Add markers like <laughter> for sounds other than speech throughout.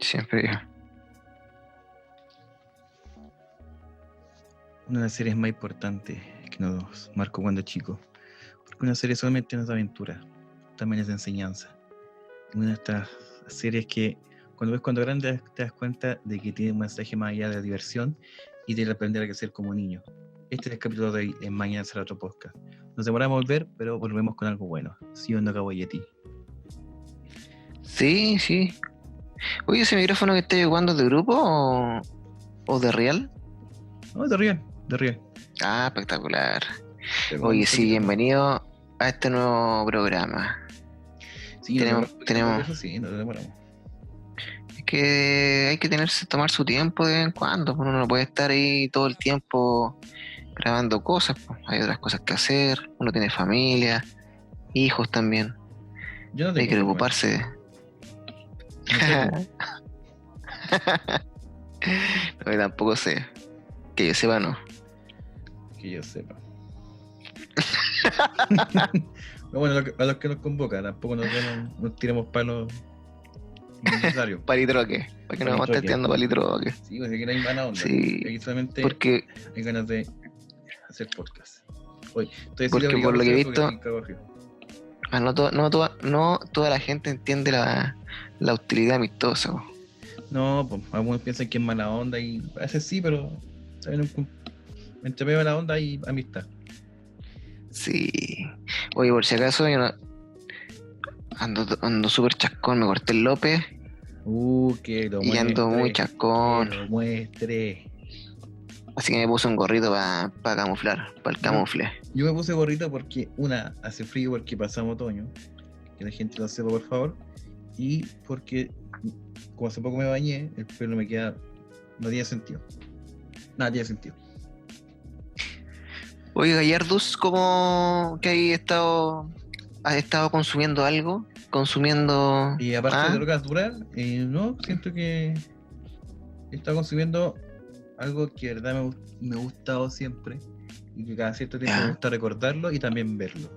Siempre digo. Una de las series más importantes que nos marcó cuando chico. Porque una serie solamente no es aventura, también es de enseñanza. Una de estas series que cuando ves cuando grande te das cuenta de que tiene un mensaje más allá de la diversión y de aprender a crecer como niño. Este es el capítulo de hoy en Mañana será otro podcast. Nos demoramos a volver, pero volvemos con algo bueno. ¿Sí o no, Yeti? Sí, sí. Oye, ¿ese micrófono que estáis jugando es de grupo o, o de real? No, de real, de real. Ah, espectacular. Oye, sí, bienvenido a este nuevo programa. Sí, tenemos, tenemos... Eso sí, nos demoramos. Es que hay que tenerse, tomar su tiempo de vez en cuando. Pues, uno no puede estar ahí todo el tiempo grabando cosas. Pues. Hay otras cosas que hacer. Uno tiene familia, hijos también. Yo no hay que preocuparse. <laughs> No, tampoco sé. Que yo sepa, no. Que yo sepa. <laughs> bueno, a los que nos convocan, tampoco nos, nos tiremos palos innecesarios. <laughs> palitroque, para que no vamos testeando palitroque. Sí, pues aquí no hay mala onda. Sí, aquí solamente porque hay ganas de hacer podcast. Hoy, estoy porque por lo que he visto, ah, no, no, toda, no toda la gente entiende la, la utilidad amistosa. No, pues algunos piensan que es mala onda y a veces sí, pero entre medio de la onda y amistad. Sí. Oye, por si acaso, yo no... ando, ando súper chascón, me corté el López. Uh, que lo Y ando muy chascón. Que lo muestre. Así que me puse un gorrito para camuflar, para el camufle. Yo me puse gorrito porque, una, hace frío porque pasamos otoño. Que la gente lo sepa, por favor. Y porque, como hace poco me bañé, el pelo me queda. No tiene sentido. Nada tiene sentido. Oye, Gallardus, ¿cómo que hay estado, has estado consumiendo algo? Consumiendo. Y aparte ¿Ah? de drogas duras, eh, no, siento que he estado consumiendo algo que de verdad me, me ha gustado siempre y que cada cierto tiempo me gusta recordarlo y también verlo.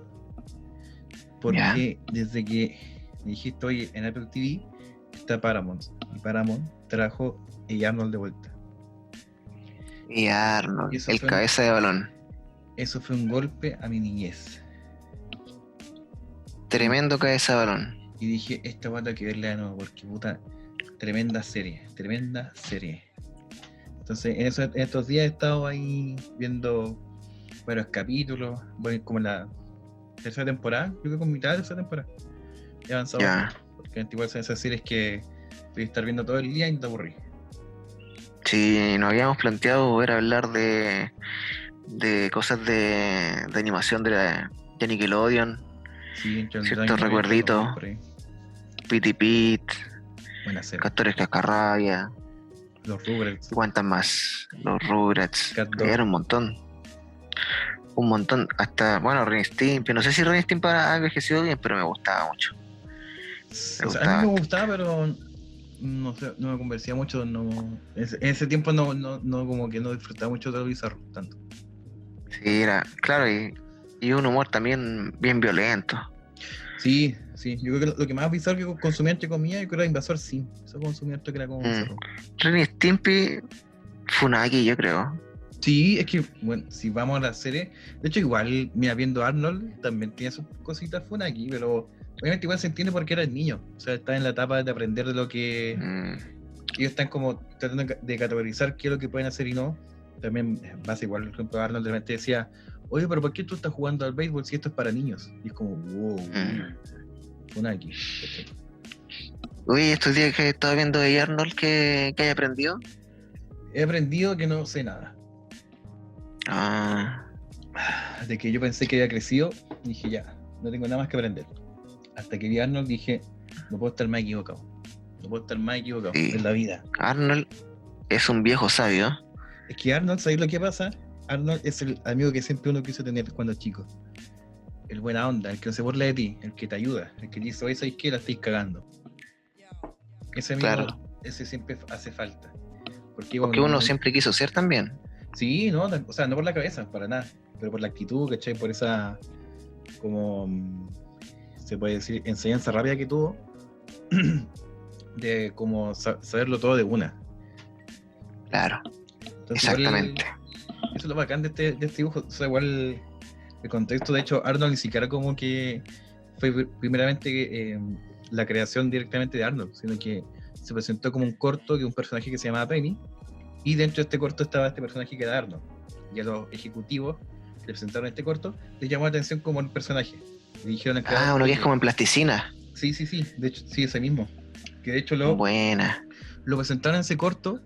Porque desde que me dijiste, oye, en Apple TV está Paramount y Paramount trajo a Arnold de vuelta. Y Arnold, el cabeza de balón eso fue un golpe a mi niñez. Tremendo cabeza balón. Y dije, esta va a que verla de nuevo, porque puta, tremenda serie, tremenda serie. Entonces, en, estos días he estado ahí viendo varios capítulos, voy como en la tercera temporada, creo que con mitad de tercera temporada. He avanzado. Porque igual son esas series que voy a estar viendo todo el día y no te aburrí. Sí, nos habíamos planteado ver hablar de de cosas de, de animación de, la, de Nickelodeon. Sí, ciertos recuerditos. Pity Pit, Castores Cascarrabia. Los Rugrats. ¿Cuántas más? Los Rugrats. Era un montón. Un montón. Hasta, bueno, Ren Stimpy. No sé si Ren Stimpy ha envejecido bien, pero me gustaba mucho. A mí me gustaba, pero no, sé, no me convencía mucho. No, en ese tiempo no, no, no, como que no disfrutaba mucho de lo bizarro tanto. Sí, era, claro, y, y un humor también bien violento. Sí, sí. Yo creo que lo que más bizarro que consumía entre comillas, yo creo que era Invasor sí. Eso consumía que era como mm. Ren Stimpy, Funaki, yo creo. Sí, es que, bueno, si vamos a la serie, de hecho, igual, mira, viendo Arnold, también tiene sus cositas Funaki, pero obviamente igual se entiende porque era el niño. O sea, está en la etapa de aprender de lo que. Mm. Ellos están como tratando de categorizar qué es lo que pueden hacer y no también más igual, por ejemplo, Arnold de repente decía, oye, pero ¿por qué tú estás jugando al béisbol si esto es para niños? Y es como, wow, mm. una aquí. Uy, estos días que estaba viendo de Arnold, ¿qué, ¿qué hay aprendido? He aprendido que no sé nada. Ah. De que yo pensé que había crecido, dije ya, no tengo nada más que aprender. Hasta que vi a Arnold dije, no puedo estar más equivocado. No puedo estar más equivocado en la vida. Arnold es un viejo sabio. Es que Arnold, ¿sabes lo que pasa? Arnold es el amigo que siempre uno quiso tener cuando chico. El buena onda, el que no se burla de ti, el que te ayuda, el que dice, oye, ¿sabes qué? La estáis cagando. Ese amigo, ese siempre hace falta. Porque, uno siempre quiso ser también. Sí, no, o sea, no por la cabeza, para nada, pero por la actitud, ¿cachai? Por esa, como, mm, se puede decir, enseñanza rápida que tuvo. <clears throat> de como saberlo todo de una. Claro. Exactamente. eso es lo bacán de este, de este dibujo. O sea, igual el contexto, de hecho, Arnold ni siquiera como que fue primeramente eh, la creación directamente de Arnold, sino que se presentó como un corto de un personaje que se llamaba Penny, y dentro de este corto estaba este personaje que era Arnold. Y a los ejecutivos que presentaron este corto les llamó la atención como el personaje. Dijeron ah, uno que es como en plasticina. Sí, sí, sí, de hecho, sí, ese mismo. Que de hecho lo, Buena. lo presentaron ese corto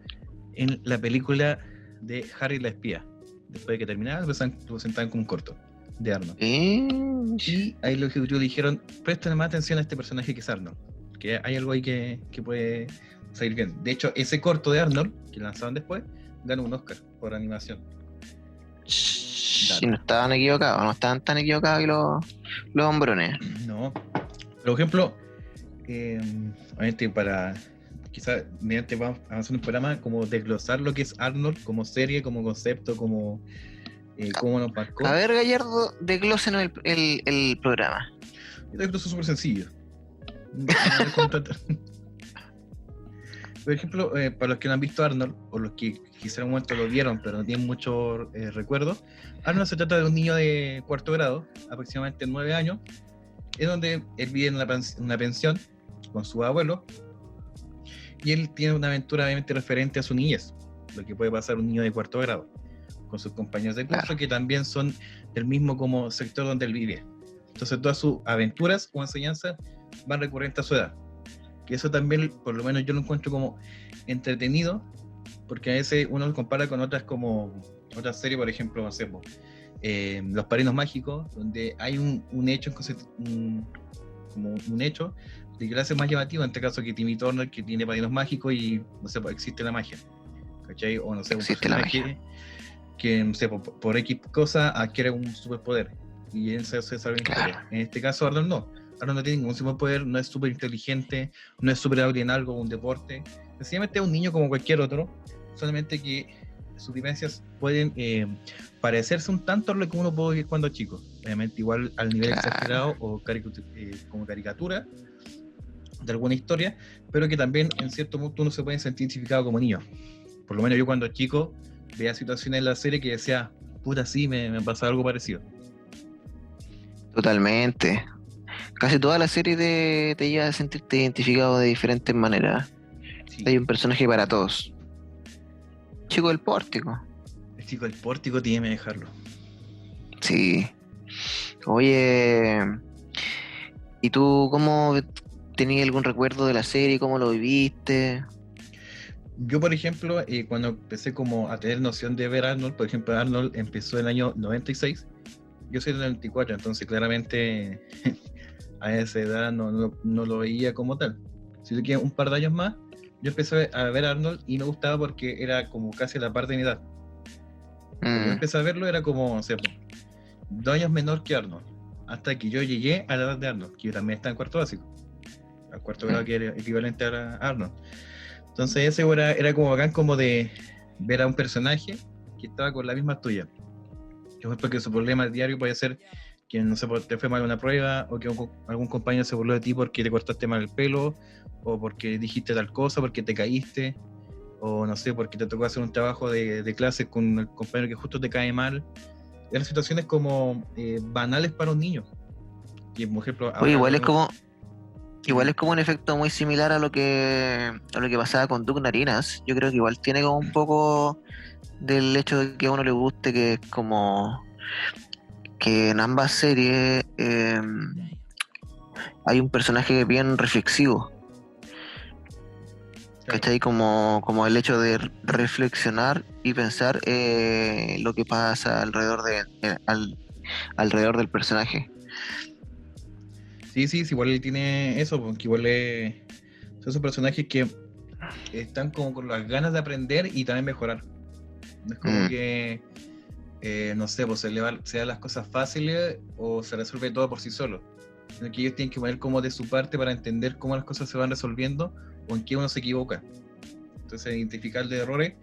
en la película de Harry la espía. Después de que terminaba, lo presentaron como un corto de Arnold. Y ahí los ejecutivos dijeron, presten más atención a este personaje que es Arnold, que hay algo ahí que, que puede salir bien. De hecho, ese corto de Arnold, que lanzaron después, ganó un Oscar por animación. Si no estaban equivocados, no estaban tan equivocados que los, los hombrones. No. Por ejemplo, eh, obviamente para quizás mediante vamos a hacer un programa como desglosar lo que es Arnold como serie, como concepto, como eh, cómo nos marcó. A ver, Gallardo, desglosenos el, el, el programa. Yo es súper sencillo. Por ejemplo, eh, para los que no han visto Arnold, o los que quizá en un momento lo vieron, pero no tienen mucho eh, recuerdo, Arnold se trata de un niño de cuarto grado, aproximadamente nueve años, es donde él vive en una, pensión con su abuelo, y él tiene una aventura obviamente referente a su niñez, lo que puede pasar un niño de cuarto grado, con sus compañeros de curso, que también son del mismo como sector donde él vive. Entonces todas sus aventuras o enseñanzas van recurrentes a su edad que eso también, por lo menos yo lo encuentro como entretenido, porque a veces uno lo compara con otras como, otras series, por ejemplo, no sé, eh, Los Parinos Mágicos, donde hay un, un hecho, un, como un hecho de que lo hace más llamativo, en este caso que Timmy Turner, que tiene parinos mágicos y, no sé, existe la magia, ¿cachai? O no sé, existe la magia. Que, no sé, por, X cosa adquiere un superpoder y en se, se sabe En este caso, Arnold no Arnold no tiene ningún superpoder, no es súper inteligente, no es súper en algo, un deporte. Sencillamente es un niño como cualquier otro, solamente que sus vivencias pueden eh, parecerse un tanto a lo que uno puede vivir cuando chico. Obviamente, igual al nivel exagerado o eh, como caricatura de alguna historia, pero que también en cierto modo uno se puede sentir identificado como niño. Por lo menos yo cuando chico veía situaciones en la serie que decía, puta, sí, me, me pasado algo parecido. Totalmente casi toda la serie te, te lleva a sentirte identificado de diferentes maneras. Hay un personaje para todos. Chico del pórtico. El chico del pórtico tiene que dejarlo. Sí. Oye, ¿y tú cómo tenías algún recuerdo de la serie? ¿Cómo lo viviste? Yo, por ejemplo, eh, cuando empecé como a tener noción de ver Arnold, por ejemplo, Arnold empezó en el año 96, yo soy del 94, entonces claramente a esa edad no, no, lo veía como tal. Si que un par de años más, yo empecé a ver a Arnold y me gustaba porque era como casi la parte de mi edad. Mm. empecé a verlo era como, o sea, dos años menor que Arnold. Hasta que yo llegué a la edad de Arnold, que también está en cuarto básico. Al cuarto grado mm. que era equivalente a Arnold. Entonces ese era, era como bacán como de ver a un personaje que estaba con la misma tuya. Yo porque su problema diario puede ser que no sé, te fue mal una prueba, o que algún compañero se burló de ti porque te cortaste mal el pelo, o porque dijiste tal cosa, porque te caíste, o no sé, porque te tocó hacer un trabajo de, de clase con el compañero que justo te cae mal. Eran situaciones como eh, banales para un niño. Y por ejemplo, igual es como igual es como un efecto muy similar a lo que a lo que pasaba con Duke Narinas. Yo creo que igual tiene como un poco del hecho de que a uno le guste que es como que en ambas series em, hay un personaje bien reflexivo. ¿Cachai? Como, como el hecho de reflexionar y pensar eh, lo que pasa alrededor de eh, alrededor del personaje. Sí, sí, sí, igual él tiene eso, porque igual es, son esos personajes que están como con las ganas de aprender y también mejorar. No es como mm. que eh, no sé, pues se le va, sea las cosas fáciles o se resuelve todo por sí solo. Sino que ellos tienen que poner como de su parte para entender cómo las cosas se van resolviendo o en qué uno se equivoca. Entonces, identificar de errores,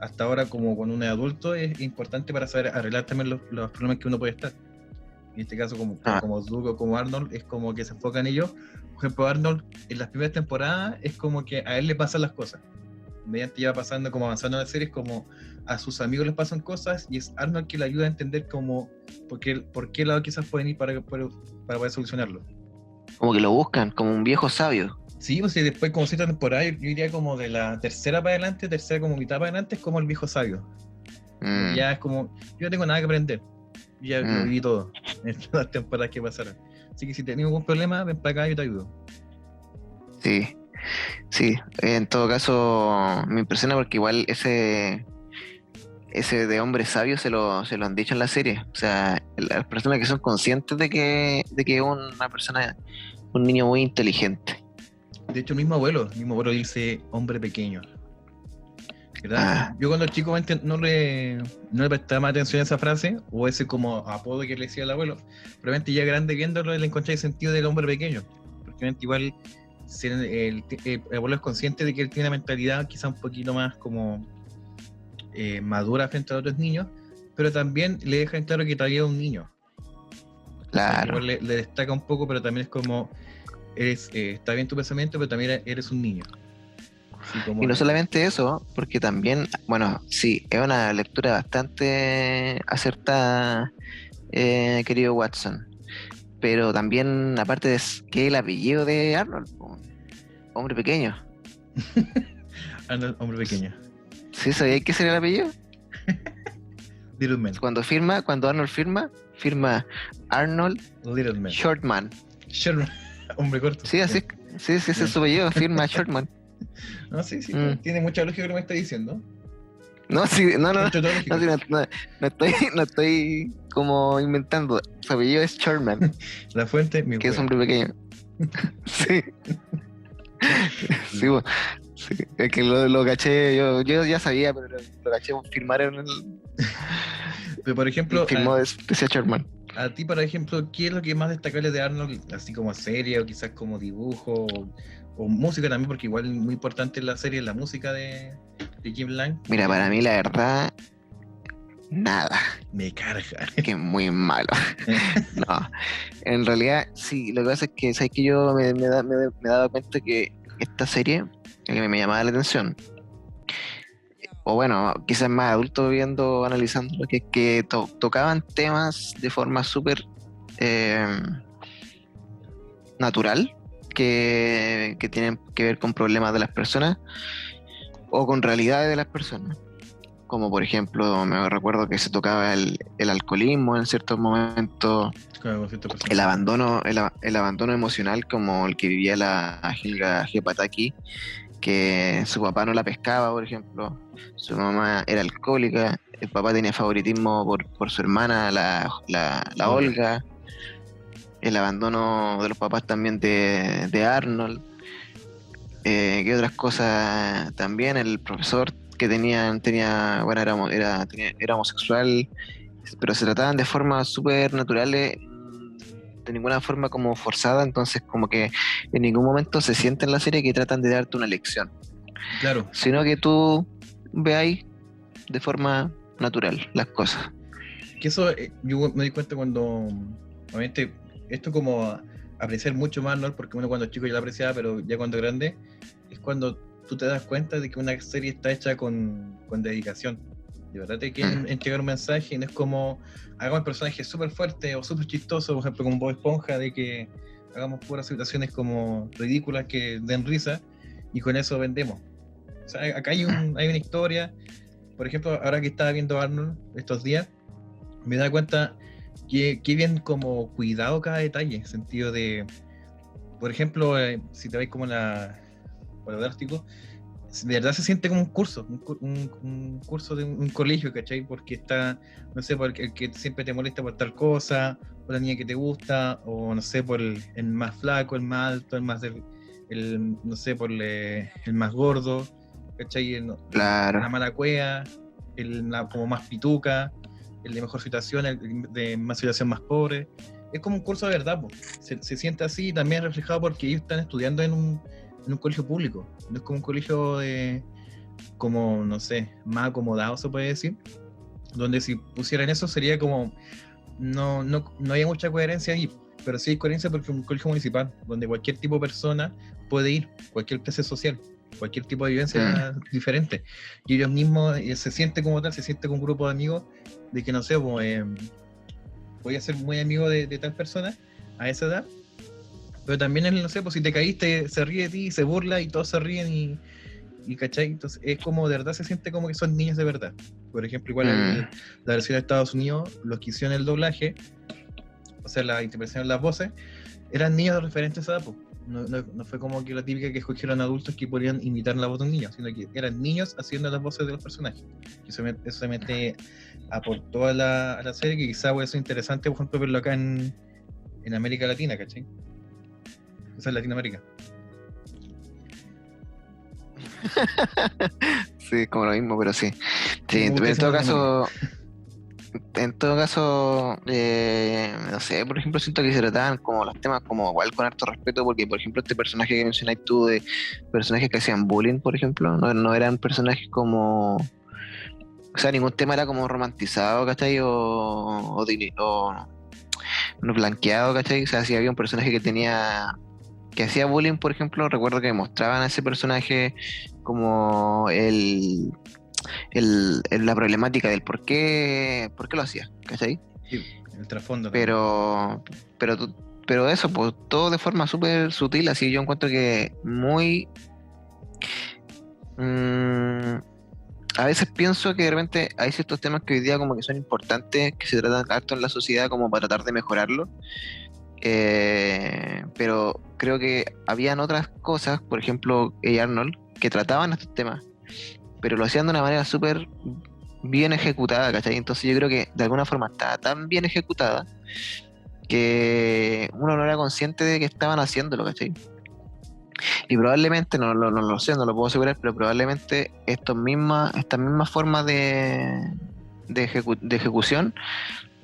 hasta ahora como con un adulto, es importante para saber arreglar también los, problemas que uno puede estar. En este caso, como, ah. como o como Arnold, es como que se enfocan ellos por ejemplo, Arnold en las primeras temporadas es como que a él le pasan las cosas. Mediante ya pasando, como avanzando en la serie, es como a sus amigos les pasan cosas y es Arnold que le ayuda a entender como por qué, por qué lado quizás pueden ir para, para, para poder solucionarlo. Como que lo buscan, como un viejo sabio. Sí, pues y después como cierta temporada, yo diría como de la tercera para adelante, tercera como mitad para adelante, es como el viejo sabio. Mm, Ya es como, yo no tengo nada que aprender. Ya lo Mm. viví todo <laughs> en las temporadas que pasaron. Así que si tenés algún problema, ven para acá y yo te ayudo. Sí, sí. En todo caso, me impresiona porque igual ese ese de hombre sabio se lo, se lo han dicho en la serie. O sea, las personas que son conscientes de que, de que es una persona, un niño muy inteligente. De hecho, el mismo abuelo, el mismo abuelo dice hombre pequeño. ¿Verdad? Ah. Yo cuando chico ente- no le, no le prestaba más atención a esa frase, o ese como apodo que le decía el abuelo, probablemente ya grande viéndolo le encontré el sentido del hombre pequeño. Porque igual si el, el- el abuelo es consciente de que él tiene una mentalidad quizá un poquito más como eh, madura frente a otros niños, pero también le deja en claro que todavía es un niño. Claro. Le, le destaca un poco, pero también es como, eres, eh, está bien tu pensamiento, pero también eres un niño. Como- Y no solamente eso, porque también, bueno, sí, es una lectura bastante acertada, eh, querido Watson. Pero también, aparte de que el apellido de Arnold, hombre pequeño. <laughs> Arnold, hombre pequeño. ¿Sí sabía que ese era el apellido? <laughs> Little Man. Cuando firma, cuando Arnold firma, firma Arnold Little Man. Shortman. Sherman. <laughs> hombre corto. Sí, así, sí, sí, ese es su apellido, firma Shortman. No, sí, sí. Mm. Tiene mucha lógica lo que me está diciendo. No, sí, no, no, no, no, estoy, <laughs> no estoy como inventando. Su apellido es Shortman. <laughs> La fuente, mi que es hombre pequeño. <laughs> sí. sí, sí, es que lo, lo caché, yo, yo ya sabía, pero lo, lo caché firmar en el Pero por ejemplo, firmó a, decía Sherman. a ti, por ejemplo, ¿qué es lo que más destacable de Arnold? Así como serie o quizás como dibujo o, o música también, porque igual muy importante en la serie es la música de, de Jim Lang. Mira, para mí la verdad, nada, Me carga. que es muy malo. <laughs> no, en realidad, sí, lo que pasa es que, ¿sabes que Yo me, me, da- me, me cuenta que esta serie, que me, llamaba la atención, o bueno, quizás más adulto viendo, analizando, que es que to- tocaban temas de forma súper eh, natural, que, que tienen que ver con problemas de las personas o con realidades de las personas. Como por ejemplo, me recuerdo que se tocaba el, el alcoholismo en ciertos momentos, el abandono, el, el abandono emocional como el que vivía la Helga Hepataki, que su papá no la pescaba, por ejemplo, su mamá era alcohólica, el papá tenía favoritismo por, por su hermana, la, la, la Olga, el abandono de los papás también de, de Arnold, eh, ¿qué otras cosas también? El profesor que tenía, tenía bueno, era, era, tenía- era homosexual, pero se trataban de formas súper naturales, de ninguna forma como forzada, entonces como que en ningún momento se siente en la serie que tratan de darte una lección, Claro, sino que tú veáis de forma natural las cosas. que eso eh, yo me di cuenta cuando, obviamente, esto como apreciar mucho más, ¿no? Porque uno cuando chico ya lo apreciaba, pero ya cuando grande, es cuando tú te das cuenta de que una serie está hecha con, con dedicación. De verdad te quieren Mm. entregar un mensaje y no es como hagamos personajes súper fuertes o súper chistosos, por ejemplo, como Bob Esponja, de que hagamos puras situaciones como ridículas que den risa y con eso vendemos. O sea, acá hay, un, hay una historia. Por ejemplo, ahora que estaba viendo Arnold estos días, me da cuenta que bien como cuidado cada detalle, en sentido de, por ejemplo, eh, si te veis como la, por el drástico, de verdad se siente como un curso, un, un- un curso de un, colegio, ¿cachai? Porque está, no sé, por el que siempre te molesta por tal cosa, o la niña que te gusta, o no sé, por el, el más flaco, el más alto, el más, del- el, no sé, por el, el más gordo, ¿cachai? El- Claro. la mala cueva, el la- como más pituca, el de mejor situación, el de más situación más pobre. Es como un curso de verdad. Se, se siente así y también reflejado porque ellos están estudiando en un, en un colegio público. No es como un colegio de, como, no sé, más acomodado, se puede decir. Donde si pusieran eso sería como, no, no, no hay mucha coherencia ahí. pero sí hay coherencia porque es un colegio municipal, donde cualquier tipo de persona puede ir, cualquier clase social, cualquier tipo de vivencia mm. diferente. Y ellos mismos eh, se siente como tal, se siente con un grupo de amigos de que no sé, pues, eh, voy a ser muy amigo de, tal persona a esa edad. Pero también, no sé, pues si te caíste, se ríe de ti, se burla y todos se ríen y, y ¿cachai? Entonces es como de verdad se siente como que son niños de verdad. Por ejemplo, igual mm. la versión de Estados Unidos, los que hicieron el doblaje, o sea, la interpretación de las voces, eran niños de referentes a edad. No, no, fue como que la típica que escogieron adultos que podían imitar la voz de un niño, sino que eran niños haciendo las voces de los personajes. Eso, se mete aportó a la, a la serie, que quizá puede ser interesante, por ejemplo, verlo acá en, en América Latina, ¿cachai? Esa <laughs> es Latinoamérica. sí, como lo mismo, pero sí. sí en todo caso, en todo caso, eh, no sé, por ejemplo, siento que se trataban como los temas como igual con harto respeto, porque por ejemplo este personaje que mencionáis tú de personajes que hacían bullying, por ejemplo, no, no eran personajes como... O sea, ningún tema era como romantizado, ¿cachai? O, o, o no blanqueado, ¿cachai? O sea, si había un personaje que tenía que hacía bullying, por ejemplo, recuerdo que mostraban a ese personaje como el, el, la problemática del por qué, por qué lo hacía, ¿cachai? Sí, el trasfondo. Pero, pero, pero eso, pues todo de forma súper sutil, así yo encuentro que muy... Mm, a veces pienso que de repente hay ciertos temas que hoy día como que son importantes, que se tratan harto en la sociedad como para tratar de mejorarlo, eh, pero creo que habían otras cosas, por ejemplo, A. Arnold, que trataban estos temas, pero lo hacían de una manera súper bien ejecutada, ¿cachai? Entonces yo creo que de alguna forma estaba tan bien ejecutada que uno no era consciente de que estaban haciéndolo, ¿cachai? Y probablemente, no, lo sé, no lo puedo asegurar, pero probablemente estos mismas, estas mismas formas de, de ejecución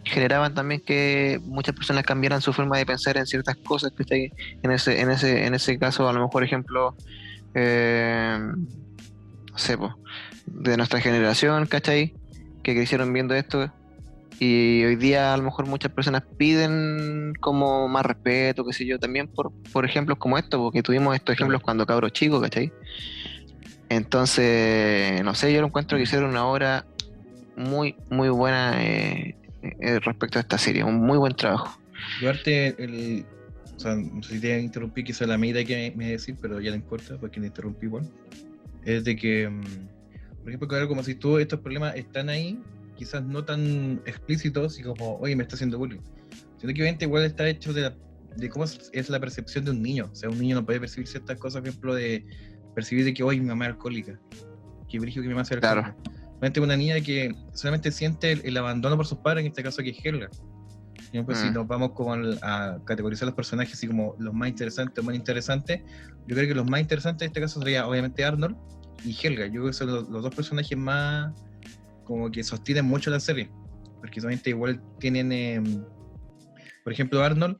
generaban también que muchas personas cambiaran su forma de pensar en ciertas cosas que en ese en ese en ese caso a lo mejor ejemplo eh, no sé de nuestra generación ¿cachai? que crecieron viendo esto y hoy día a lo mejor muchas personas piden como más respeto qué sé yo también por por ejemplos como esto porque tuvimos estos ejemplos cuando cabros chicos ¿cachai? entonces no sé yo lo encuentro que hicieron una obra muy muy buena eh, eh, respecto a esta serie. Un muy buen trabajo. Duarte, el, o sea, no sé si te interrumpí, quizá la medida que me, decir, pero ya no importa, porque me interrumpí igual. Es de que, mm, por ejemplo, claro, como si tú estos problemas están ahí, quizás no tan explícitos y como, oye, me está haciendo bullying. Sino que obviamente igual está hecho de, de cómo es la percepción de un niño. O sea, un niño no puede percibir ciertas cosas, por ejemplo, de percibir de que, hoy mi mamá es alcohólica. Que brillo que mi mamá sea alcohólica. Claro una niña que solamente siente el, abandono por sus padres, en este caso que es Helga. Y pues, si mm. nos vamos como a categorizar los personajes así como los más interesantes o más interesantes, yo creo que los más interesantes en este caso sería obviamente Arnold y Helga. Yo creo que son los, dos personajes más como que sostienen mucho la serie. Porque solamente igual tienen, em, por ejemplo, Arnold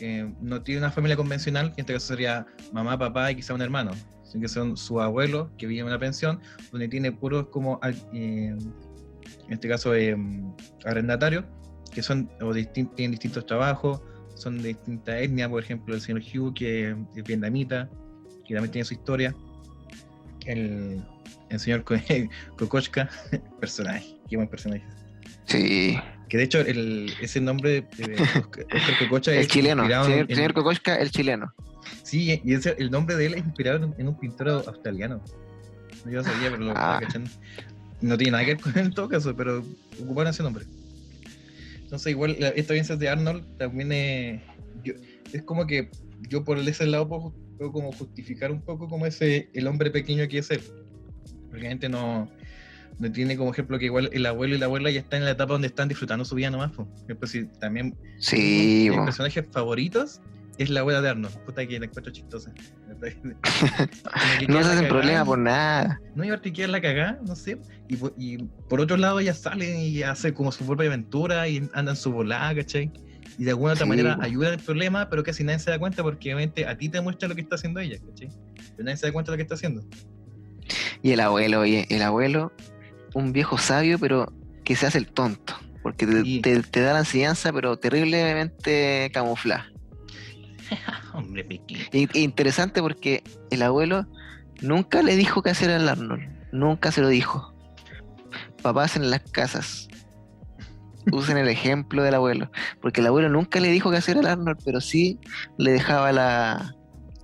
eh, no tiene una familia convencional, que en este caso sería mamá, papá y quizá un hermano que son su abuelo, que vive en una pensión, donde tiene puros como, eh, en este caso, eh, arrendatarios, que son o tienen distintos trabajos, son de distinta etnia, por ejemplo, el señor Hugh, que es vietnamita, que también tiene su historia. El, el señor <laughs> Kokoschka, <laughs> personaje, qué buen personaje. Sí. Que de hecho el, ese nombre de <laughs> Oscar Kokoschka es chileno. Señor, señor Kokoschka, el chileno. Sí, y ese, el nombre de él es inspirado en, un pintor australiano. Yo sabía, pero lo ah. No tiene nada que ver con él en todo caso, pero ocuparon ese nombre. Entonces, igual, esta audiencia de Arnold también es, es como que yo por ese lado puedo, puedo, como justificar un poco como ese el hombre pequeño que es él. Porque la gente no, no tiene como ejemplo que igual el abuelo y la abuela ya están en la etapa donde están disfrutando su vida nomás. Pues. si también sí, personajes favoritos es la abuela de Arnold. Puta que la encuentro chistosa. <laughs> no se hacen problema por nada. No, y ahorita la cagada, no sé. Y, y, por otro lado, ella sale y hace como su propia aventura y anda en su volada, ¿cachai? Y de alguna otra manera ayuda al problema, pero casi nadie se da cuenta porque obviamente a ti te muestra lo que está haciendo ella, ¿cachai? Pero nadie se da cuenta de lo que está haciendo. Y el abuelo, oye, el abuelo, un viejo sabio, pero que se hace el tonto. Porque te, da la enseñanza, pero terriblemente camuflada. <laughs> Hombre. In- Interesante porque el abuelo nunca le dijo qué hacer al Arnold. Nunca se lo dijo. Papás en las casas. Usen el ejemplo del abuelo. Porque el abuelo nunca le dijo qué hacer al Arnold, pero sí le dejaba la,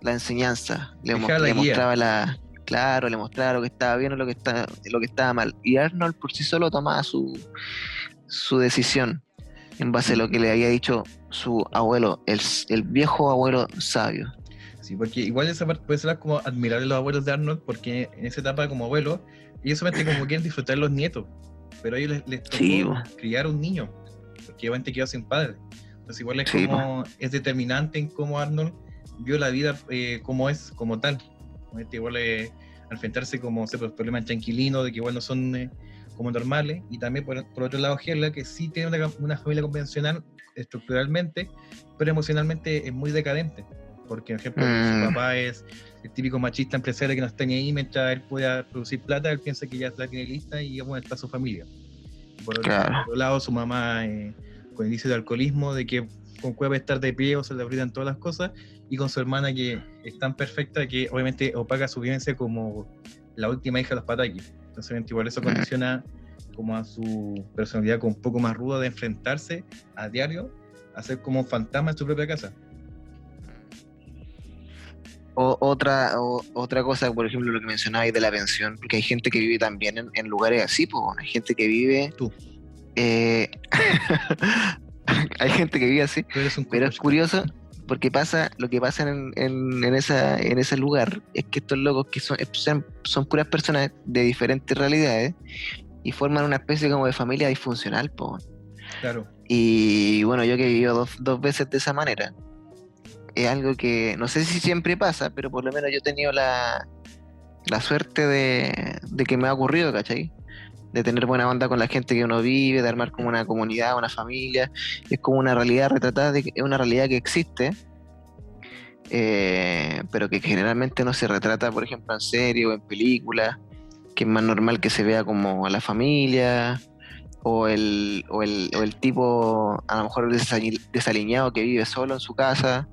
la enseñanza. Le, mo- la le mostraba la. Claro, le mostraba lo que estaba bien o lo que, está, lo que estaba mal. Y Arnold por sí solo tomaba su, su decisión en base a lo que le había dicho su abuelo, el, el viejo abuelo sabio. Sí, porque igual esa parte puede ser como admirable los abuelos de Arnold, porque en esa etapa como abuelo, ellos solamente como quieren disfrutar los nietos, pero a ellos les, les tocó Sí, criar un niño, porque obviamente quedó sin padre. Entonces igual es Sí, como, es determinante en cómo Arnold vio la vida eh, como es, como tal. Obviamente igual eh, al enfrentarse como sé, los problemas tranquilinos, de que igual no son eh, como normales, y también por, por otro lado Gerla, que sí tiene una, una familia convencional estructuralmente, pero emocionalmente es muy decadente. Porque, por ejemplo, Mm. su papá es el típico machista empresario que no está ni ahí mientras él pueda producir plata, él piensa que ya la tiene lista y ya bueno, está su familia. Por, otro, Claro. por otro lado, su mamá eh, con índice de alcoholismo, de que con cueva estar de pie o se le abrigan todas las cosas, y con su hermana que es tan perfecta que obviamente opaca su vivencia como la última hija de los Pataki. Entonces, igual eso Mm. condiciona como a su personalidad como un poco más ruda de enfrentarse a diario a ser como un fantasma en su propia casa. O, otra, o- otra cosa, por ejemplo, lo que mencionabais de la pensión, porque hay gente que vive también en, en lugares así, pues, hay gente que vive... Tú. eh, <laughs> hay gente que vive así, pero es curioso porque pasa, lo que pasa en, en- en esa, en ese lugar es que estos locos que son, son, son puras personas de diferentes realidades y forman una especie como de familia disfuncional, pues. Claro. Y bueno, yo que he vivido dos, dos veces de esa manera, es algo que no sé si siempre pasa, pero por lo menos yo he tenido la, la suerte de, de que me ha ocurrido, ¿cachai? De tener buena onda con la gente que uno vive, de armar como una comunidad, una familia. Es como una realidad retratada, es una realidad que existe, eh, pero que generalmente no se retrata, por ejemplo, en serie o en películas, que es más normal que se vea como a la familia, o el, o el, o el tipo a lo mejor desali- desaliñado que vive solo en su casa.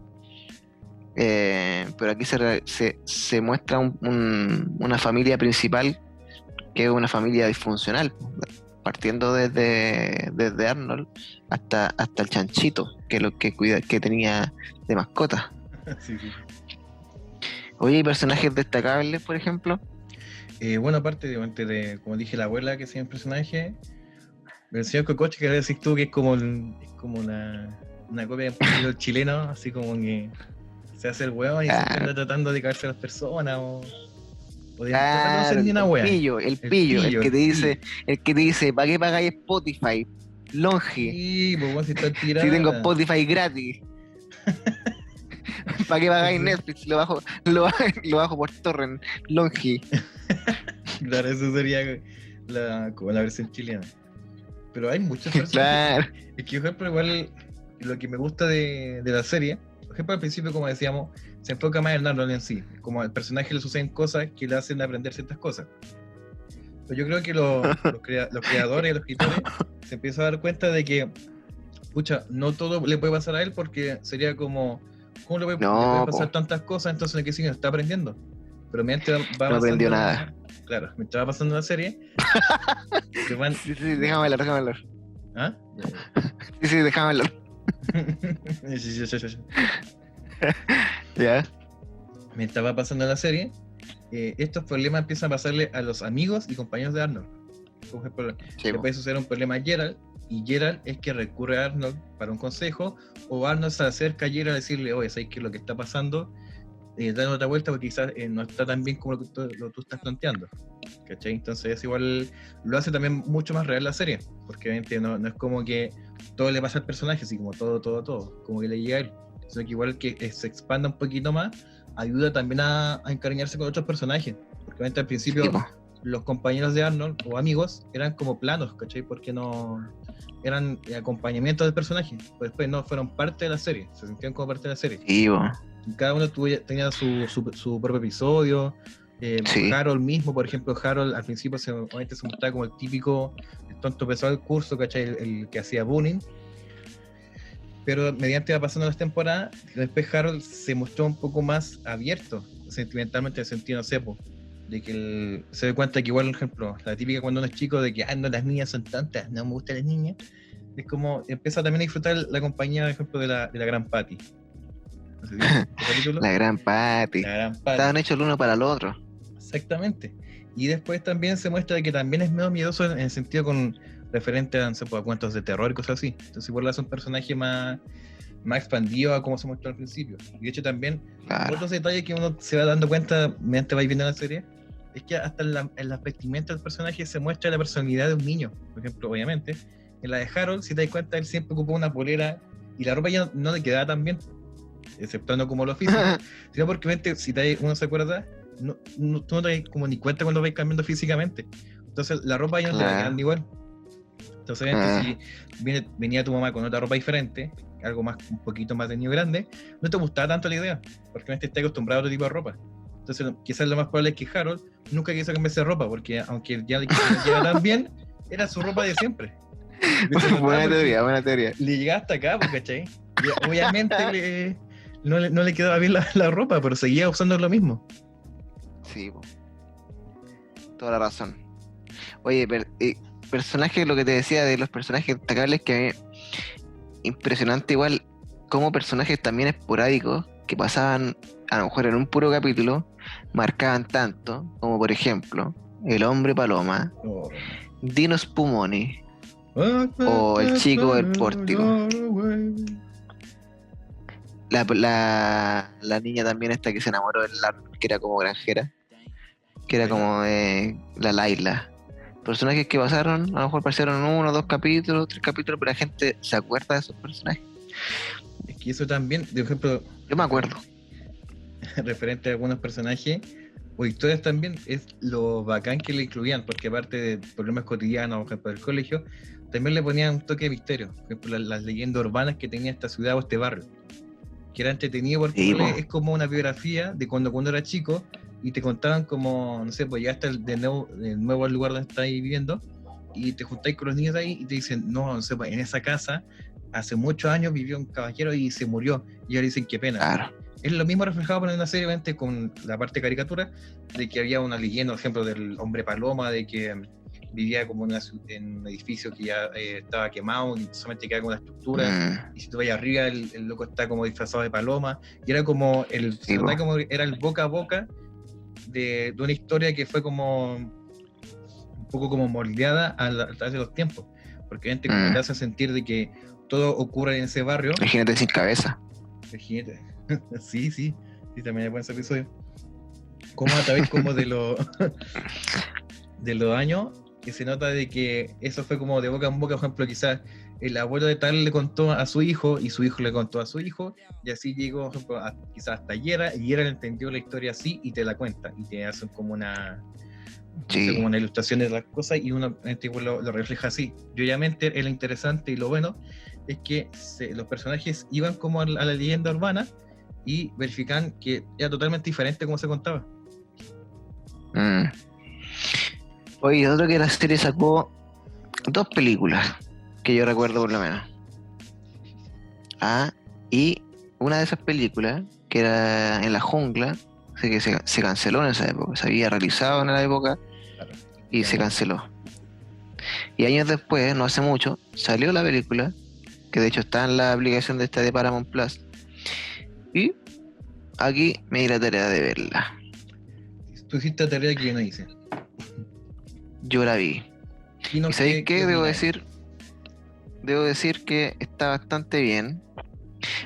Eh, pero aquí se, se, se muestra un- un- una familia principal que es una familia disfuncional, partiendo desde, desde Arnold hasta, hasta el chanchito, que es lo que cuida, que tenía de mascota. <laughs> sí, sí. Oye, ¿y personajes destacables, por ejemplo? Eh, bueno, aparte de, como dije, la abuela, que es un personaje, el señor Cocoche, que decís tú que es como, el- es como una, una copia del <laughs> chileno, así como que se hace el hueón y se Claro. anda tratando de caerse a las personas o, o de tratar de no ser Claro, ni una el pillo, el El pillo, el, pillo, que el te dice, el que te dice, ¿para qué pagáis Spotify? Longe. Sí, pues bueno, si está <laughs> Si tengo Spotify gratis. <laughs> ¿Para qué pagáis Netflix? Lo bajo, lo, bajo- lo bajo por torrent. Longi. <laughs> Claro, eso sería la, como la versión chilena. Pero hay muchos personajes. Claro. Es que, por ejemplo, igual lo que me gusta de, de la serie, ejemplo, al principio, como decíamos, se enfoca más en Arnold en sí. Como al personaje le suceden cosas que le hacen aprender ciertas cosas. Pero yo creo que los, <laughs> los, crea- los creadores y los escritores se empiezan a dar cuenta de que, pucha, no todo le puede pasar a él porque sería como, ¿cómo le puede, No, le puede pasar po. tantas cosas? Entonces, ¿en qué sigue? Está aprendiendo. Pero mientras va No aprendió nada. Claro, mientras va pasando la serie, <laughs> se van- Sí, sí, déjame hablar, déjame hablar. ¿Ah? Sí, sí, déjame hablar. <laughs> Sí, sí, sí, sí, sí. <laughs> Ya. mientras va pasando la serie, eh, estos problemas empiezan a pasarle a los amigos y compañeros de Arnold. Por ejemplo, Sí, puede suceder un problema a Gerald, y Gerald es que recurre a Arnold para un consejo, o Arnold se acerca a Gerald a decirle, oye, ¿sabes qué es lo que está pasando? Eh, dale otra vuelta porque quizás eh, no está tan bien como lo que tú, lo tú estás planteando. ¿Cachai? Entonces es igual lo hace también mucho más real la serie, porque obviamente no, no es como que todo le pasa al personaje, así como todo, todo, todo, como que le llega a él. Que igual que eh, se expanda un poquito más, ayuda también a, a encariñarse con otros personajes. Porque obviamente al principio Sí, los compañeros de Arnold o amigos eran como planos, ¿cachai? Porque no eran acompañamientos del personaje. Pues después no fueron parte de la serie, se sentían como parte de la serie. Sí. Y cada uno tuvo- tenía su, su, su propio episodio. Eh, Sí. Harold mismo, por ejemplo, Harold al principio se, obviamente se mostraba como el típico tonto pesado del curso, ¿cachai? El, el que hacía bullying. pero mediante va pasando las temporadas, después Harold se mostró un poco más abierto sentimentalmente, en el sentido, no sé, de que se da cuenta que igual, por ejemplo, la típica cuando uno es chico de que, ah, no, las niñas son tantas, no me gustan las niñas, es como empieza también a disfrutar la compañía, por ejemplo, de la, de la gran Patty. <laughs> la gran Patty. La gran Patty. Estaban hechos el uno para el otro. Exactamente. Y después también se muestra que también es medio miedoso en el sentido con referente a, pues, a cuentos de terror y cosas así. Entonces, igual es un personaje más, más expandido a como se muestra al principio. Y de hecho, también, otros detalles que uno se va dando cuenta mientras va viendo la serie, es que hasta en, la, en las vestimentas del personaje se muestra la personalidad de un niño. Por ejemplo, obviamente, en la de Harold, si te das cuenta, él siempre ocupó una polera y la ropa ya no, le quedaba tan bien, exceptuando como lo físico, <laughs> sino porque si te, uno se acuerda, no, no, tú no te das como ni cuenta cuando vais cambiando físicamente. Entonces la ropa ya no te va quedando igual. Entonces, ah. si viene, venía tu mamá con otra ropa diferente, algo más, un poquito más de niño grande, no te gustaba tanto la idea, porque no estés acostumbrado a otro tipo de ropa. Entonces, quizás lo más probable es que Harold nunca quiso cambiarse ropa, porque aunque ya le quedaba tan bien, era su ropa de siempre. <laughs> buena teoría, buena teoría. Le llegaba hasta acá, pues, ¿cachai? obviamente no, le, no, le, quedaba bien la, ropa, pero seguía usando lo mismo. Sí, toda la razón. Oye, pero, eh, personajes, lo que te decía de los personajes destacables, que impresionante igual como personajes también esporádicos que pasaban a lo mejor en un puro capítulo, marcaban tanto, como por ejemplo, el hombre paloma, oh. Dinos Pumoni, o el chico del pórtico. La, la, la, niña también esta que se enamoró del que era como granjera, que era como de la Laila personajes que pasaron, a lo mejor pasaron uno, dos capítulos, tres capítulos, pero la gente se acuerda de esos personajes. Es que eso también, por ejemplo. Yo me acuerdo. <laughs> Referente a algunos personajes o historias también, es lo bacán que le incluían, porque aparte de problemas cotidianos, por ejemplo, del colegio, también le ponían un toque de misterio. Por ejemplo, las, leyendas urbanas que tenía esta ciudad o este barrio. Que era entretenido porque es como una biografía de cuando, cuando era chico y te contaban como, no sé, pues llegaste de nuevo, de nuevo al lugar donde estáis viviendo y te juntáis con los niños ahí y te dicen, no, no sé, pues en esa casa hace muchos años vivió un caballero y se murió. Y ahora dicen, qué pena. Es lo mismo reflejado en una serie, obviamente, con la parte de caricatura, de que había una leyenda, por ejemplo, del hombre paloma, de que vivía como en, un edificio que ya eh, estaba quemado y solamente quedaba con una estructura. Mm. Y si tú vas arriba, el, loco está como disfrazado de paloma. Y era como el, como era el boca a boca de, una historia que fue como un poco como moldeada a, través de los tiempos. Porque gente mm. te hace sentir de que todo ocurre en ese barrio. El jinete sin cabeza. El jinete. <laughs> sí, sí. Sí, también hay buen episodio. Como a través como de los <laughs> de los años que se nota de que eso fue como de boca en boca, por ejemplo, quizás el abuelo de tal le contó a su hijo y su hijo le contó a su hijo y así llegó quizás hasta Yera y Yera entendió la historia así y te la cuenta y te hacen como una como una ilustración de las cosas y uno lo, lo, refleja así. Y obviamente el interesante y lo bueno es que los personajes iban como a la, leyenda urbana y verifican que era totalmente diferente como se contaba. Mm. Oye, otro que la serie sacó dos películas que yo recuerdo por lo menos. Ah, y una de esas películas, que era en la jungla, que se, se canceló en esa época, se había realizado en la época y se canceló. Y años después, no hace mucho, salió la película, que de hecho está en la aplicación de esta de Paramount Plus. Y aquí me di la tarea de verla. Tú hiciste la tarea que yo no hice. Yo la vi. ¿Y, no sabéis qué? Debo decir, debo decir que está bastante bien,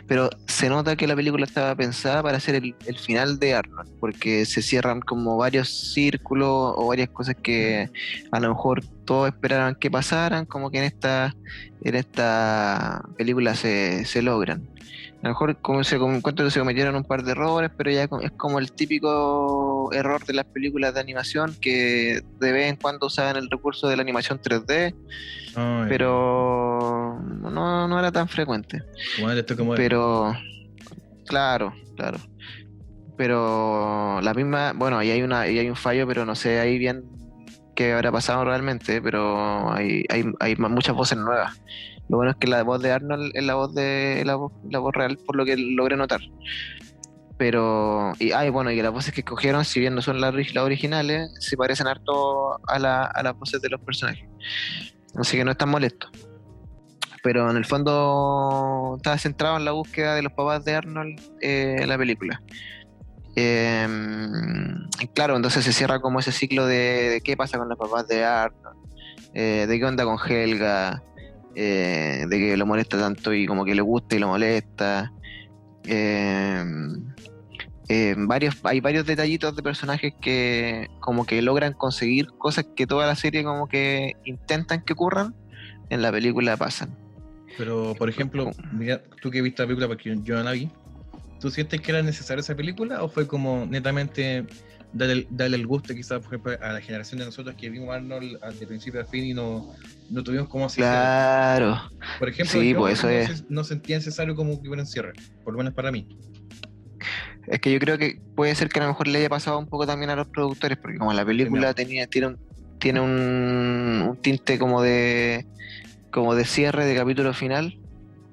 pero se nota que la película estaba pensada para ser el, final de Arnold, porque se cierran como varios círculos o varias cosas que a lo mejor todos esperaban que pasaran, como que en esta, en esta película se, se logran. A lo mejor como se encuentro que se cometieron un par de errores, pero ya es como el típico error de las películas de animación que de vez en cuando usaban el recurso de la animación 3D, pero no, no, era tan frecuente. pero claro, claro. Pero la misma, bueno, ahí hay una, ahí hay un fallo, pero no sé ahí bien qué habrá pasado realmente, pero hay, hay, hay muchas voces nuevas Lo bueno es que la voz de Arnold es la voz de la voz, la voz real, por lo que logré notar. Pero, y ay, bueno, y las voces que escogieron, si bien no son las, originales, se parecen harto a, la, a las voces de los personajes. Así que no es tan molesto. Pero en el fondo estaba centrado en la búsqueda de los papás de Arnold eh, en la película. Eh, claro, entonces se cierra como ese ciclo de, qué pasa con los papás de Arnold, eh, de qué onda con Helga, de que lo molesta tanto y como que le gusta y lo molesta. varios, hay varios detallitos de personajes que como que logran conseguir cosas que toda la serie como que intentan que ocurran, en la película pasan. Pero, por ejemplo, mira, tú que viste la película, porque yo no la vi, ¿tú sientes que era necesaria esa película o fue como netamente darle, el gusto quizás, por ejemplo, a la generación de nosotros que vimos Arnold de principio a fin y no, no tuvimos como así? Claro. Por ejemplo, sí, pues eso no, es. no sentía necesario como que hubiera un cierre, por lo menos para mí. Es que yo creo que puede ser que a lo mejor le haya pasado un poco también a los productores, porque como la película tenía, tiene un, tiene un tinte como de como de cierre de capítulo final,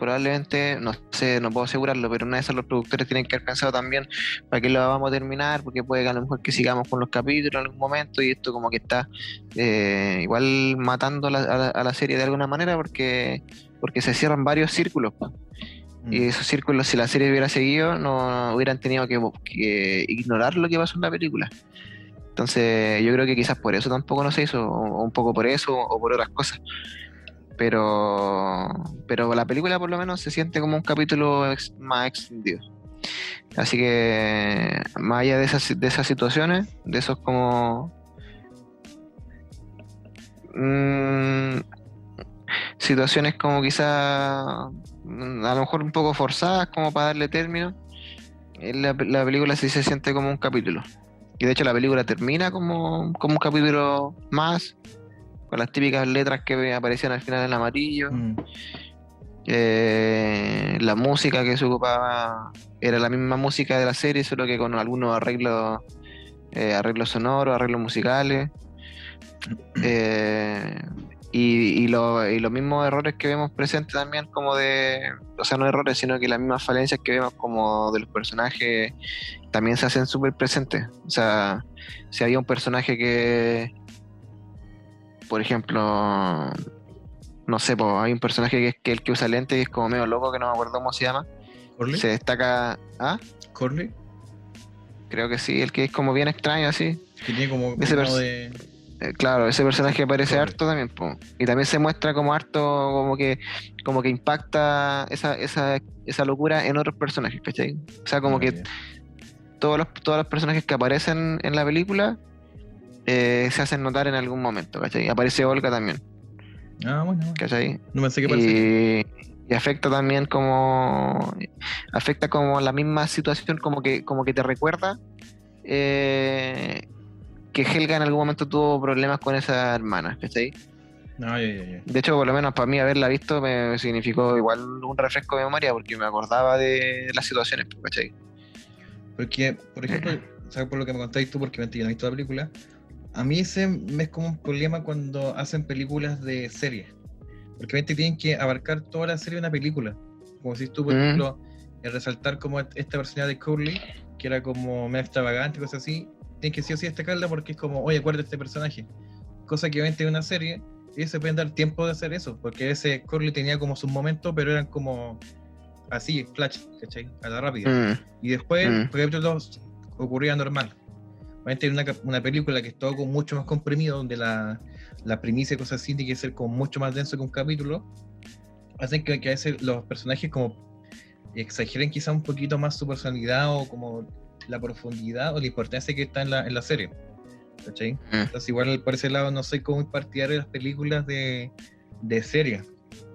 probablemente, no sé, no puedo asegurarlo, pero una de esas los productores tienen que haber pensado también para qué lo vamos a terminar, porque puede que a lo mejor que sigamos con los capítulos en algún momento y esto como que está eh, igual matando a, la, serie de alguna manera porque, porque se cierran varios círculos. Y mm. esos círculos, si la serie hubiera seguido, no hubieran tenido que, ignorar lo que pasó en la película. Entonces, yo creo que quizás por eso tampoco no se hizo, o un poco por eso, o por otras cosas pero pero la película por lo menos se siente como un capítulo más extendido. Así que más allá de esas, de esas situaciones, de esos como mm, situaciones como quizá mm, a lo mejor un poco forzadas como para darle término, eh, la, la película sí se siente como un capítulo. Y de hecho la película termina como, como un capítulo más, con las típicas letras que aparecían al final en amarillo. Mm. Eh, la música que se ocupaba era la misma música de la serie, solo que con algunos arreglos, eh, arreglos sonoros, arreglos musicales. Eh, y, los mismos errores que vemos presentes también como de, o sea, no errores, sino que las mismas falencias que vemos como de los personajes también se hacen súper presentes. O sea, si había un personaje que, por ejemplo, no sé, pues, hay un personaje que es que el que usa lente y es como medio loco, que no me acuerdo cómo se llama. ¿Corley? Se destaca. ¿Ah? ¿Corley? Creo que sí, el que es como bien extraño así. Que tiene como ese de... Eh, claro, ese personaje aparece harto también, po. y también se muestra como harto, como que, como que impacta esa, esa, esa locura en otros personajes, ¿cachai? O sea, como que todos los, todos los personajes que aparecen en la película eh, se hacen notar en algún momento, ¿cachai? Aparece Olga también. Ah, bueno. ¿Cachai? No pensé que y, y afecta también como. Afecta como la misma situación, como que, como que te recuerda eh, que Helga en algún momento tuvo problemas con esa hermana, ¿cachai? No, De hecho, por lo menos para mí haberla visto me significó igual un refresco de memoria porque me acordaba de las situaciones, ¿cachai? Porque, por ejemplo, ¿sabes por lo que me contáis tú? Porque me no he visto la película a mí ese me es como un problema cuando hacen películas de series. Porque obviamente tienen que abarcar toda la serie de una película. Como si tú, por mm. ejemplo, el resaltar como esta personalidad de Curly, que era como más extravagante, cosas así, tienes que sí o sí destacarla porque es como, oye, acuérdate este personaje. Cosa que obviamente en una serie, ellos se pueden dar tiempo de hacer eso, porque ese Curly tenía como sus momentos, pero eran como así, flash, ¿cachai? A la rápida. Mm. Y después, mm. por ejemplo, ocurría normal obviamente una, una película que es todo mucho más comprimido, donde la, la primicia y cosas así tiene que ser como mucho más denso que un capítulo, hacen que, que a veces los personajes como exageren quizá un poquito más su personalidad o como la profundidad o la importancia que está en la, en la serie. ¿Cachai? Mm. Entonces igual por ese lado no soy como un partidario de las películas de, de serie.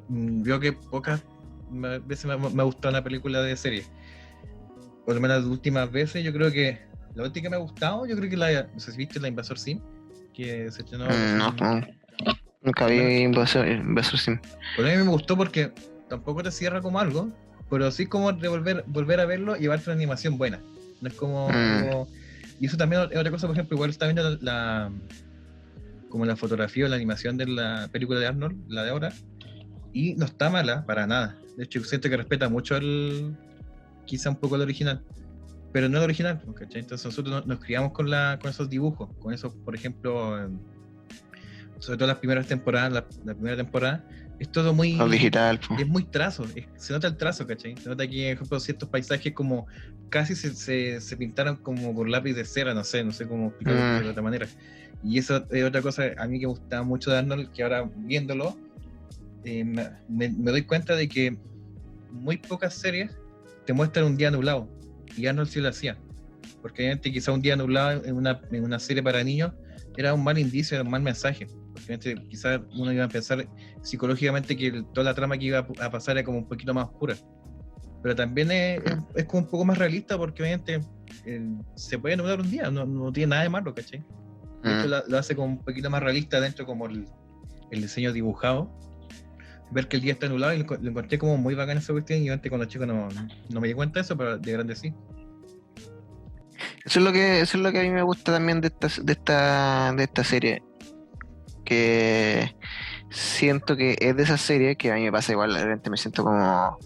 Mm, veo que pocas veces me, me ha gustado una película de serie. Por lo menos las últimas veces yo creo que la última que me ha gustado, yo creo que la. No sé si viste la Invasor Sim, que se estrenó. Mm, no, no. Nunca vi Invasor, Invasor Sim. Por a mí me gustó porque tampoco te cierra como algo, pero sí como de volver, volver a verlo y llevarte una animación buena. No es como, mm. Y eso también es otra cosa, por ejemplo, igual está viendo la, como la fotografía o la animación de la película de Arnold, la de ahora, Y no está mala para nada. De hecho, siento que respeta mucho el. quizá un poco el original. Pero no el original, ¿cachai? Entonces nosotros nos, criamos con, la, con esos dibujos, con esos, por ejemplo, sobre todo las primeras temporadas, la, primera temporada, es todo muy. digital. Es muy trazo, se nota el trazo, ¿cachai? Se nota que, por ejemplo, ciertos paisajes como casi se, se, pintaron como por lápiz de cera, no sé, no sé cómo explicarlo de mm. otra manera. Y eso es otra cosa a mí que me gustaba mucho de Arnold, que ahora viéndolo, eh, me, me, doy cuenta de que muy pocas series te muestran un día nublado. Y Arnold sí lo hacía. Porque obviamente quizá un día nublado en una, en una serie para niños era un mal indicio, era un mal mensaje. Porque quizás uno iba a pensar psicológicamente que toda la trama que iba a pasar era como un poquito más oscura. Pero también es, es, como un poco más realista porque obviamente se puede nublar un día, no, no, tiene nada de malo, ¿cachai? Esto mm. lo, hace como un poquito más realista dentro como el, el, diseño dibujado. Ver que el día está nublado y lo, encontré como muy bacán esa cuestión y antes cuando chico no, no me di cuenta de eso, pero de grande sí. Eso es lo que, eso es lo que a mí me gusta también de esta, de esta, de esta serie que siento que es de esas series que a mí me pasa igual, de repente me siento como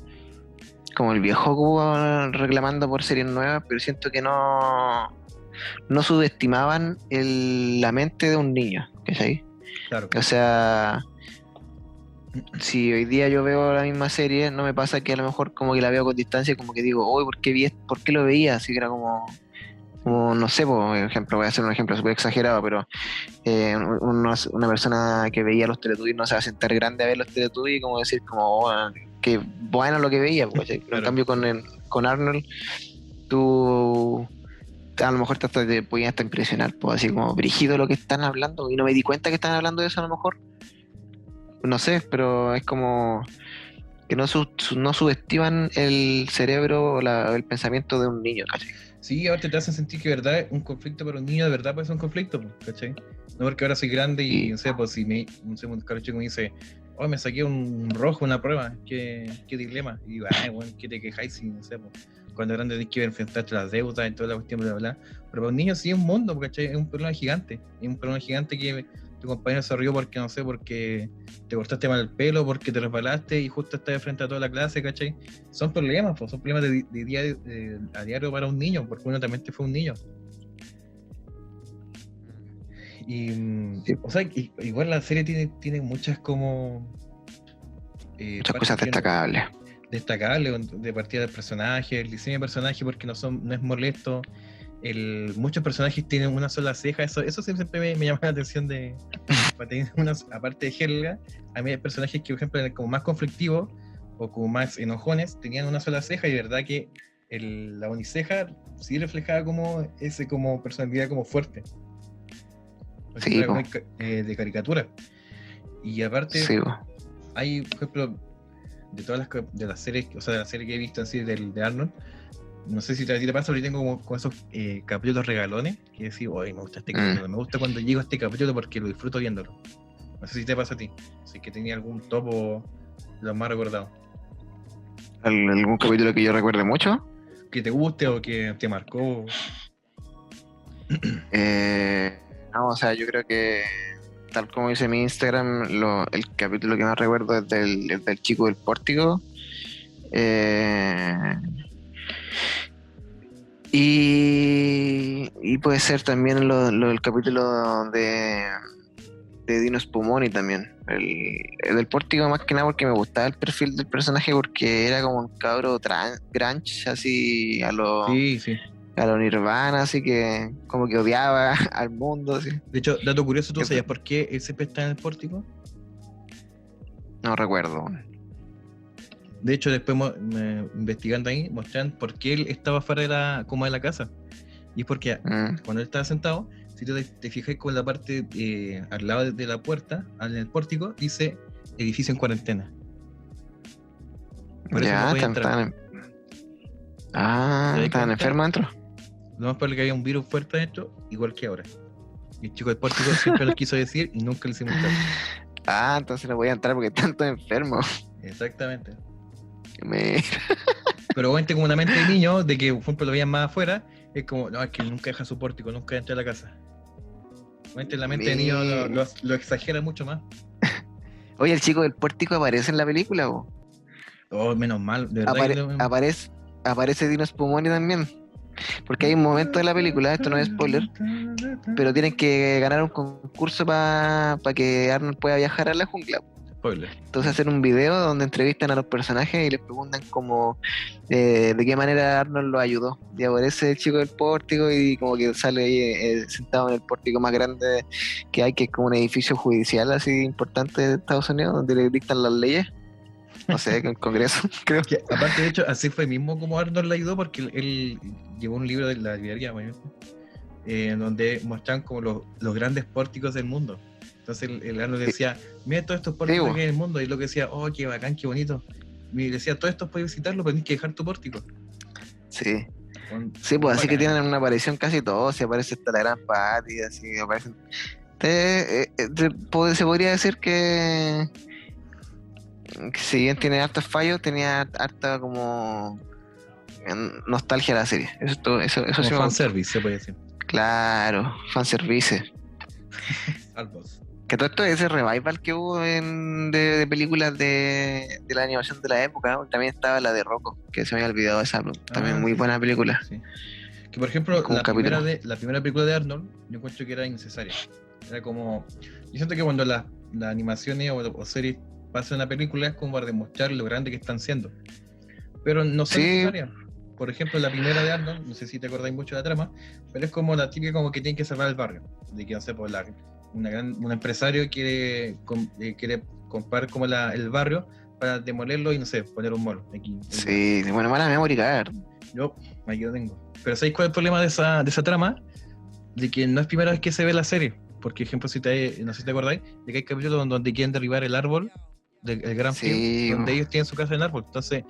como el viejo reclamando por series nuevas, pero siento que no no subestimaban el, la mente de un niño, es ahí? Claro. O sea, si hoy día yo veo la misma serie, no me pasa que a lo mejor como que la veo con distancia, como que digo, uy, ¿por qué, vi, ¿por qué lo veía? Así que era como, no sé, por ejemplo, voy a hacer un ejemplo súper exagerado, pero eh, una, persona que veía los Teletubbies no se va a sentar grande a ver los Teletubbies y como decir, como, oh, que bueno lo que veía, pues, en cambio con, con Arnold, tú a lo mejor te, te podías hasta impresionar, pues así como brígido lo que están hablando y no me di cuenta que están hablando de eso a lo mejor. No sé, pero es como que no, no subestiman el cerebro o el pensamiento de un niño, casi Sí, ahora te hacen sentir que verdad un conflicto para un niño de verdad puede ser un conflicto, ¿cachai? No porque ahora soy grande y, no sé, pues si me, no sé, un chico me dice, oh, me saqué un rojo una prueba, qué, qué dilema. Y digo, ay, bueno, ¿qué te quejáis si, no sé, pues, cuando grande tienes que enfrentarte a las deudas y toda la cuestión, bla, bla, Pero para un niño sí es un mundo, ¿cachai? Es un problema gigante. Es un problema gigante que tu compañero se rió porque, no sé, porque te cortaste mal el pelo, porque te resbalaste y justo estás de frente a toda la clase, ¿cachai? Son problemas, pues, son problemas de, día a diario para un niño, porque uno también te fue un niño. Y, o sea, igual la serie tiene, tiene muchas como... Eh, muchas cosas destacables. Destacables, de partida del personaje, el diseño de personaje, porque no, son, no es molesto el, muchos personajes tienen una sola ceja, eso, eso siempre me, llama la atención de, <laughs> aparte de Helga, a mí hay personajes que, por ejemplo, como más conflictivos o como más enojones, tenían una sola ceja y verdad que el, la uniceja sí reflejaba como ese como personalidad como fuerte. Sí, eh, de caricatura. Y aparte, hay, por ejemplo, de todas las de las series, o sea, de la serie que he visto así del, de Arnold, no sé si te, te pasa, pero tengo como, con esos eh, capítulos regalones que decís, oye, me gusta este mm. capítulo, me gusta cuando llego a este capítulo porque lo disfruto viéndolo. No sé si te pasa a ti, si que tenía algún topo los más recordados. ¿Algún capítulo que yo recuerde mucho? Que te guste o que te marcó. <clears throat> eh, no, o sea, yo creo que tal como dice mi Instagram, el capítulo que más recuerdo es del, del chico del pórtico. Eh, y, y puede ser también lo, lo del capítulo de, de Dino Spumoni también. El, del pórtico más que nada porque me gustaba el perfil del personaje porque era como un cabro grunge así a lo, a lo Nirvana, así que como que odiaba <laughs> al mundo. De hecho, dato curioso, ¿tú sabías por qué él siempre está en el pórtico? No recuerdo. De hecho, después investigando ahí, muestran por qué él estaba fuera de la, como de la casa. Y es porque mm. cuando él estaba sentado, si tú te, fijas con la parte eh, al lado de la puerta, en el pórtico, dice edificio en cuarentena. Por ya, eso no Ah, estaban enfermos dentro. Lo más probable que había un virus fuerte dentro, igual que ahora. Y el chico del pórtico siempre lo quiso decir y nunca le hicimos. <laughs> Ah, entonces no voy a entrar porque tanto enfermo. Exactamente. <laughs> Pero obviamente como una mente de niño, de que por ejemplo lo veían más afuera, es como, no, es que nunca deja su pórtico, nunca entra a la casa. Obviamente la mente de niño lo, exagera mucho más. <laughs> Oye, el chico del pórtico aparece en la película, ¿o? Oh, menos mal, de verdad. Apare- que lo- aparece, aparece Dino Spumoni también. Porque hay un momento de la película, esto no es spoiler, pero tienen que ganar un concurso para que Arnold pueda viajar a la jungla. Spoiler. Entonces hacen un video donde entrevistan a los personajes y les preguntan como eh, de qué manera Arnold lo ayudó. Y aparece el chico del pórtico y como que sale ahí eh, sentado en el pórtico más grande que hay, que es como un edificio judicial así importante de Estados Unidos, donde le dictan las leyes. No sé, el <laughs> Congreso, <laughs> creo. Que, aparte, de hecho, así fue mismo como Arnold le ayudó porque él, él llevó un libro de la librería, bueno, eh, donde mostraban como los, los grandes pórticos del mundo. Entonces el, el decía, mira todos estos pórticos bo. que hay en el mundo. Y lo que decía, oh, qué bacán, qué bonito. Y decía, todos estos puedes visitarlo, pero tienes que dejar tu pórtico. Sí. Con- Sí, pues así que tienen una aparición casi todos, si aparece hasta la gran Patty, así aparecen. Te- eh, eh, te- se podría decir que, que si bien tiene hartos fallos, tenía harta como nostalgia la serie. Eso, eso, eso Como sí me fanservice, se puede decir. Claro, fanservice. Salvos. <laughs> Que todo esto ese revival que hubo en, de, de películas de, de la animación de la época, ¿no? también estaba la de Rocco, que se me había olvidado esa, también Ah, muy sí, buena película. Sí. Que por ejemplo, la primera, de, la primera película de Arnold, yo encuentro que era innecesaria. Era como. Yo siento que cuando las las animaciones o, o series pasan una película es como para demostrar lo grande que están siendo. Pero no son Sí. necesarias. Por ejemplo, la primera de Arnold, no sé si te acordáis mucho de la trama, pero es como la típica como que tienen que salvar el barrio. De que, no sé, pues la, una gran, un empresario quiere, com- eh, quiere comprar como la, el barrio para demolerlo y, no sé, poner un mall. Aquí, Sí, bueno, mala memoria, yo, aquí lo tengo. Pero ¿sabéis cuál es el problema de esa, de esa trama? De que no es primera vez que se ve la serie. Porque, ejemplo, si te, no sé si te acordáis, de que hay capítulos donde, donde quieren derribar el árbol, del el gran Sí, film, donde ellos tienen su casa en el árbol. Entonces,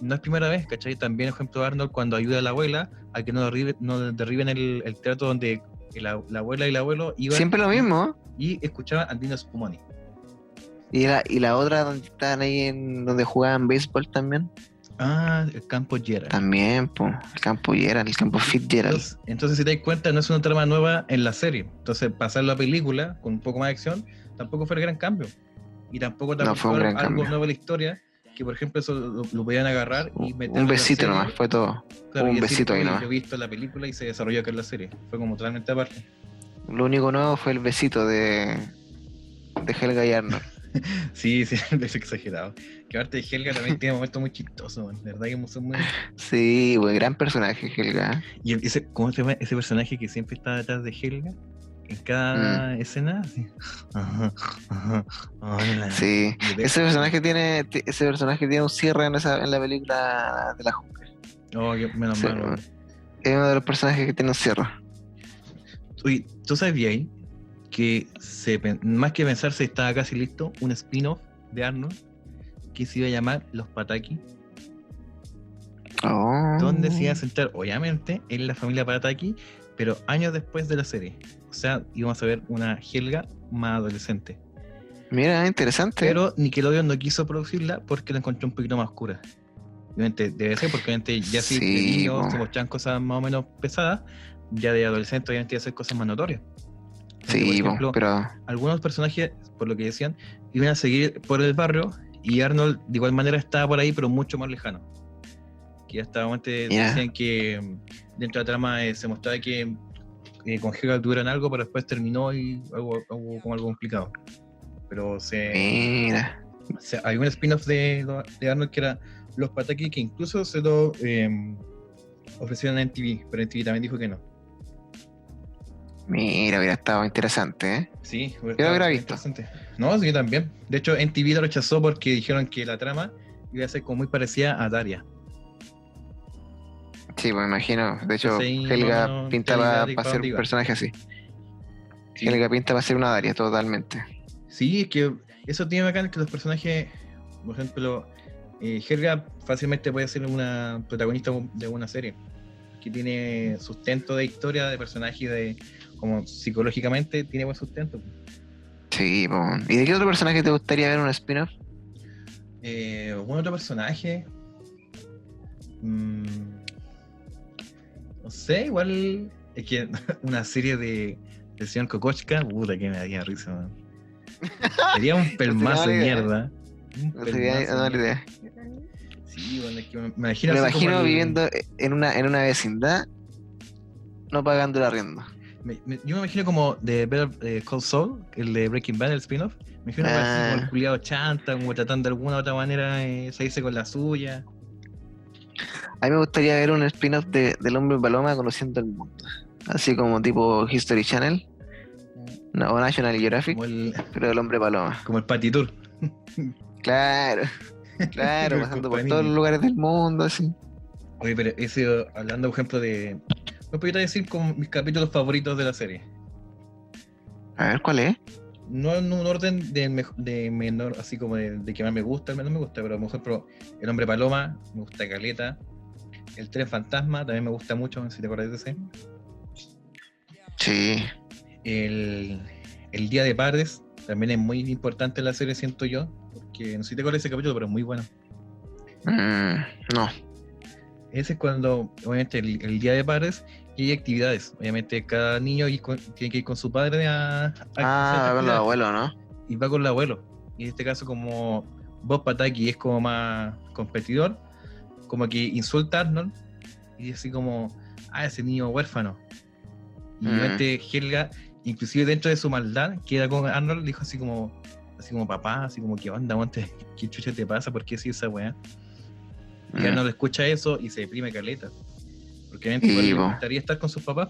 no es primera vez, ¿cachai? También, ejemplo, Arnold cuando ayuda a la abuela a que no, derribe- no derriben el, el teatro donde la, la abuela y el abuelo iban Siempre lo mismo. y escuchaban Andino Spumoni. Y la, y la otra donde estaban ahí en donde jugaban béisbol también. Ah, el campo Gerard. También, el campo Gerald, el campo Fitzgerald. Entonces, entonces, si te das cuenta, no es una trama nueva en la serie. Entonces, pasar la película con un poco más de acción tampoco fue el gran cambio. Y tampoco No fue algo cambio. nuevo a la historia, que por ejemplo eso lo, lo podían agarrar y meterlo en Un besito nomás, fue todo. claro, un besito ahí "Oye, nomás. Yo he visto la película y se desarrolló acá en la serie. Fue como totalmente aparte. Lo único nuevo fue el besito de, de Helga y Arnold. <laughs> Sí, sí, <laughs> es exagerado. Que aparte de Helga también tiene momentos muy chistosos, man. de verdad que son muy... Sí, buen gran personaje, Helga. Y ese, ¿cómo se llama ese personaje que siempre está detrás de Helga? En cada escena. Ajá, ajá, hola. Sí. De- Ese personaje tiene, ti- ese personaje tiene un cierre en, esa, en la película de la jungla. Oh, qué- menos Sí, mal. weón. Es uno de los personajes que tiene un cierre. Oye, ¿tú sabes bien que se, más que pensarse estaba casi listo un spin-off de Arnold que se iba a llamar Los Pataki, Oh. donde se iba a centrar, obviamente, en la familia Pataki, pero años después de la serie. O sea, íbamos a ver una Helga más adolescente. Mira, interesante. Pero Nickelodeon no quiso producirla porque la encontró un poquito más oscura. Obviamente debe ser porque obviamente ya si de Sí, niños se mostraban cosas más o menos pesadas, ya de adolescente obviamente iba a hacer cosas más notorias. Entonces, sí, por po, ejemplo, pero algunos personajes, por lo que decían, iban a seguir por el barrio y Arnold de igual manera estaba por ahí, pero mucho más lejano. Que ya estaba antes Ya. decían que mm, dentro de la trama eh, se mostraba que eh, con Helga tuvieran algo, pero después terminó y hubo, hubo como algo complicado. Pero se, mira. o sea, hay un spin-off de, de Arnold que era Los Pataki, que incluso se lo eh, ofrecieron en TV, pero en TV también dijo que no. Mira, hubiera estado interesante, ¿eh? Sí, Yo lo hubiera visto. No, sí, también. De hecho, en TV lo rechazó porque dijeron que la trama iba a ser como muy parecida a Daria. Sí, me imagino. De hecho, Helga no- no pinta te da para ser un personaje así. Sí. Helga pinta para ser una Daria, totalmente. Sí, es que eso tiene bacán que los personajes, por ejemplo, eh, Helga fácilmente puede ser una protagonista de una serie que tiene sustento de historia, de personaje, de como psicológicamente tiene buen sustento. Sí, pues. ¿Y de qué otro personaje te gustaría ver un spin-off? Eh, ¿Algún otro personaje? Mm, no sé, igual es que <laughs> una serie de, de señor Kokochka, puta que me daría risa. man. Sería un <laughs> pelmazo de mierda. No sería no, idea. Sí, bueno, es que me, imagino, me imagino viviendo en una, en una vecindad no pagando la arriendo. yo me imagino como de Better eh, Call Saul, el de Breaking Bad, el spin-off. Me imagino ah. como el culiado chanta, como tratando de alguna u otra manera de salirse con la suya. A mí me gustaría ver un spin-off de, del hombre paloma conociendo el mundo. Así como tipo History Channel. No, o National Geographic. pero del hombre paloma. Como el Patty Tour. Claro. Claro, <laughs> pasando por todos los lugares del mundo, así. Oye, pero ese, hablando, por ejemplo, de. ¿Me podría decir como mis capítulos favoritos de la serie? A ver, ¿cuál es? No en un orden de, menor, así como de, que más me gusta, el menos me gusta, pero por ejemplo, El Hombre Paloma, me gusta Caleta. El Tren Fantasma también me gusta mucho, si te acuerdas de ese. Sí. El, el Día de Padres también es muy importante en la serie, siento yo, porque no sé si te acuerdas de ese capítulo, pero es muy bueno. Mm, no. Ese es cuando, obviamente, el, día de padres y hay actividades. Obviamente, cada niño tiene que ir con su padre a. a ah, va con el abuelo, ¿no? Y va con el abuelo. Y en este caso, como Bob Pataki es como más competidor, como que insulta a Arnold y dice así como, ah, ese niño huérfano. Y mm. obviamente Helga, inclusive dentro de su maldad, queda con Arnold, dijo así como, así como papá, así como, ¿qué onda, monte? <laughs> ¿Qué chucha te pasa? ¿Por qué si esa weá? Y mm. no le escucha eso y se deprime caleta. Porque obviamente le gustaría estar con sus papás.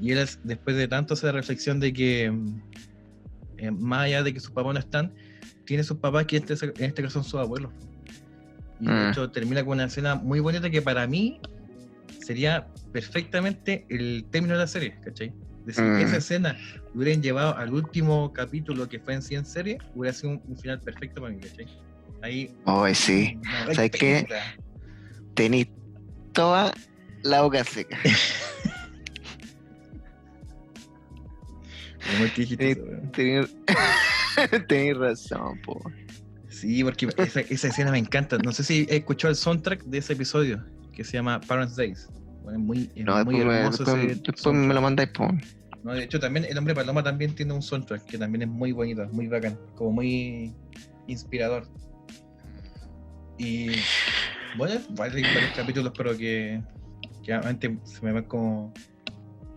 Y él, después de tanto esa reflexión de que, eh, más allá de que sus papás no están, tiene sus papás que en este, en este caso son sus abuelos. Y de mm. hecho termina con una escena muy bonita que para mí sería perfectamente el término de la serie, ¿cachai? Decir que esa mm. escena hubieran llevado al último capítulo que fue en 100 serie, hubiera sido un, final perfecto para mí, ¿cachai? Ahí. Oh, sí. ¿Sabes qué? Tení toda la boca seca. <laughs> Tenés <laughs> razón, po. Sí, porque esa, esa, escena me encanta. No sé si he escuchado el soundtrack de ese episodio que se llama Parents Days. Es muy, no, muy hermoso. Me, después, me lo mandáis. No, de hecho, también el hombre paloma también tiene un soundtrack que también es muy bonito, muy bacán, como muy inspirador. Y bueno, hay varios capítulos, pero que, que antes se me van como,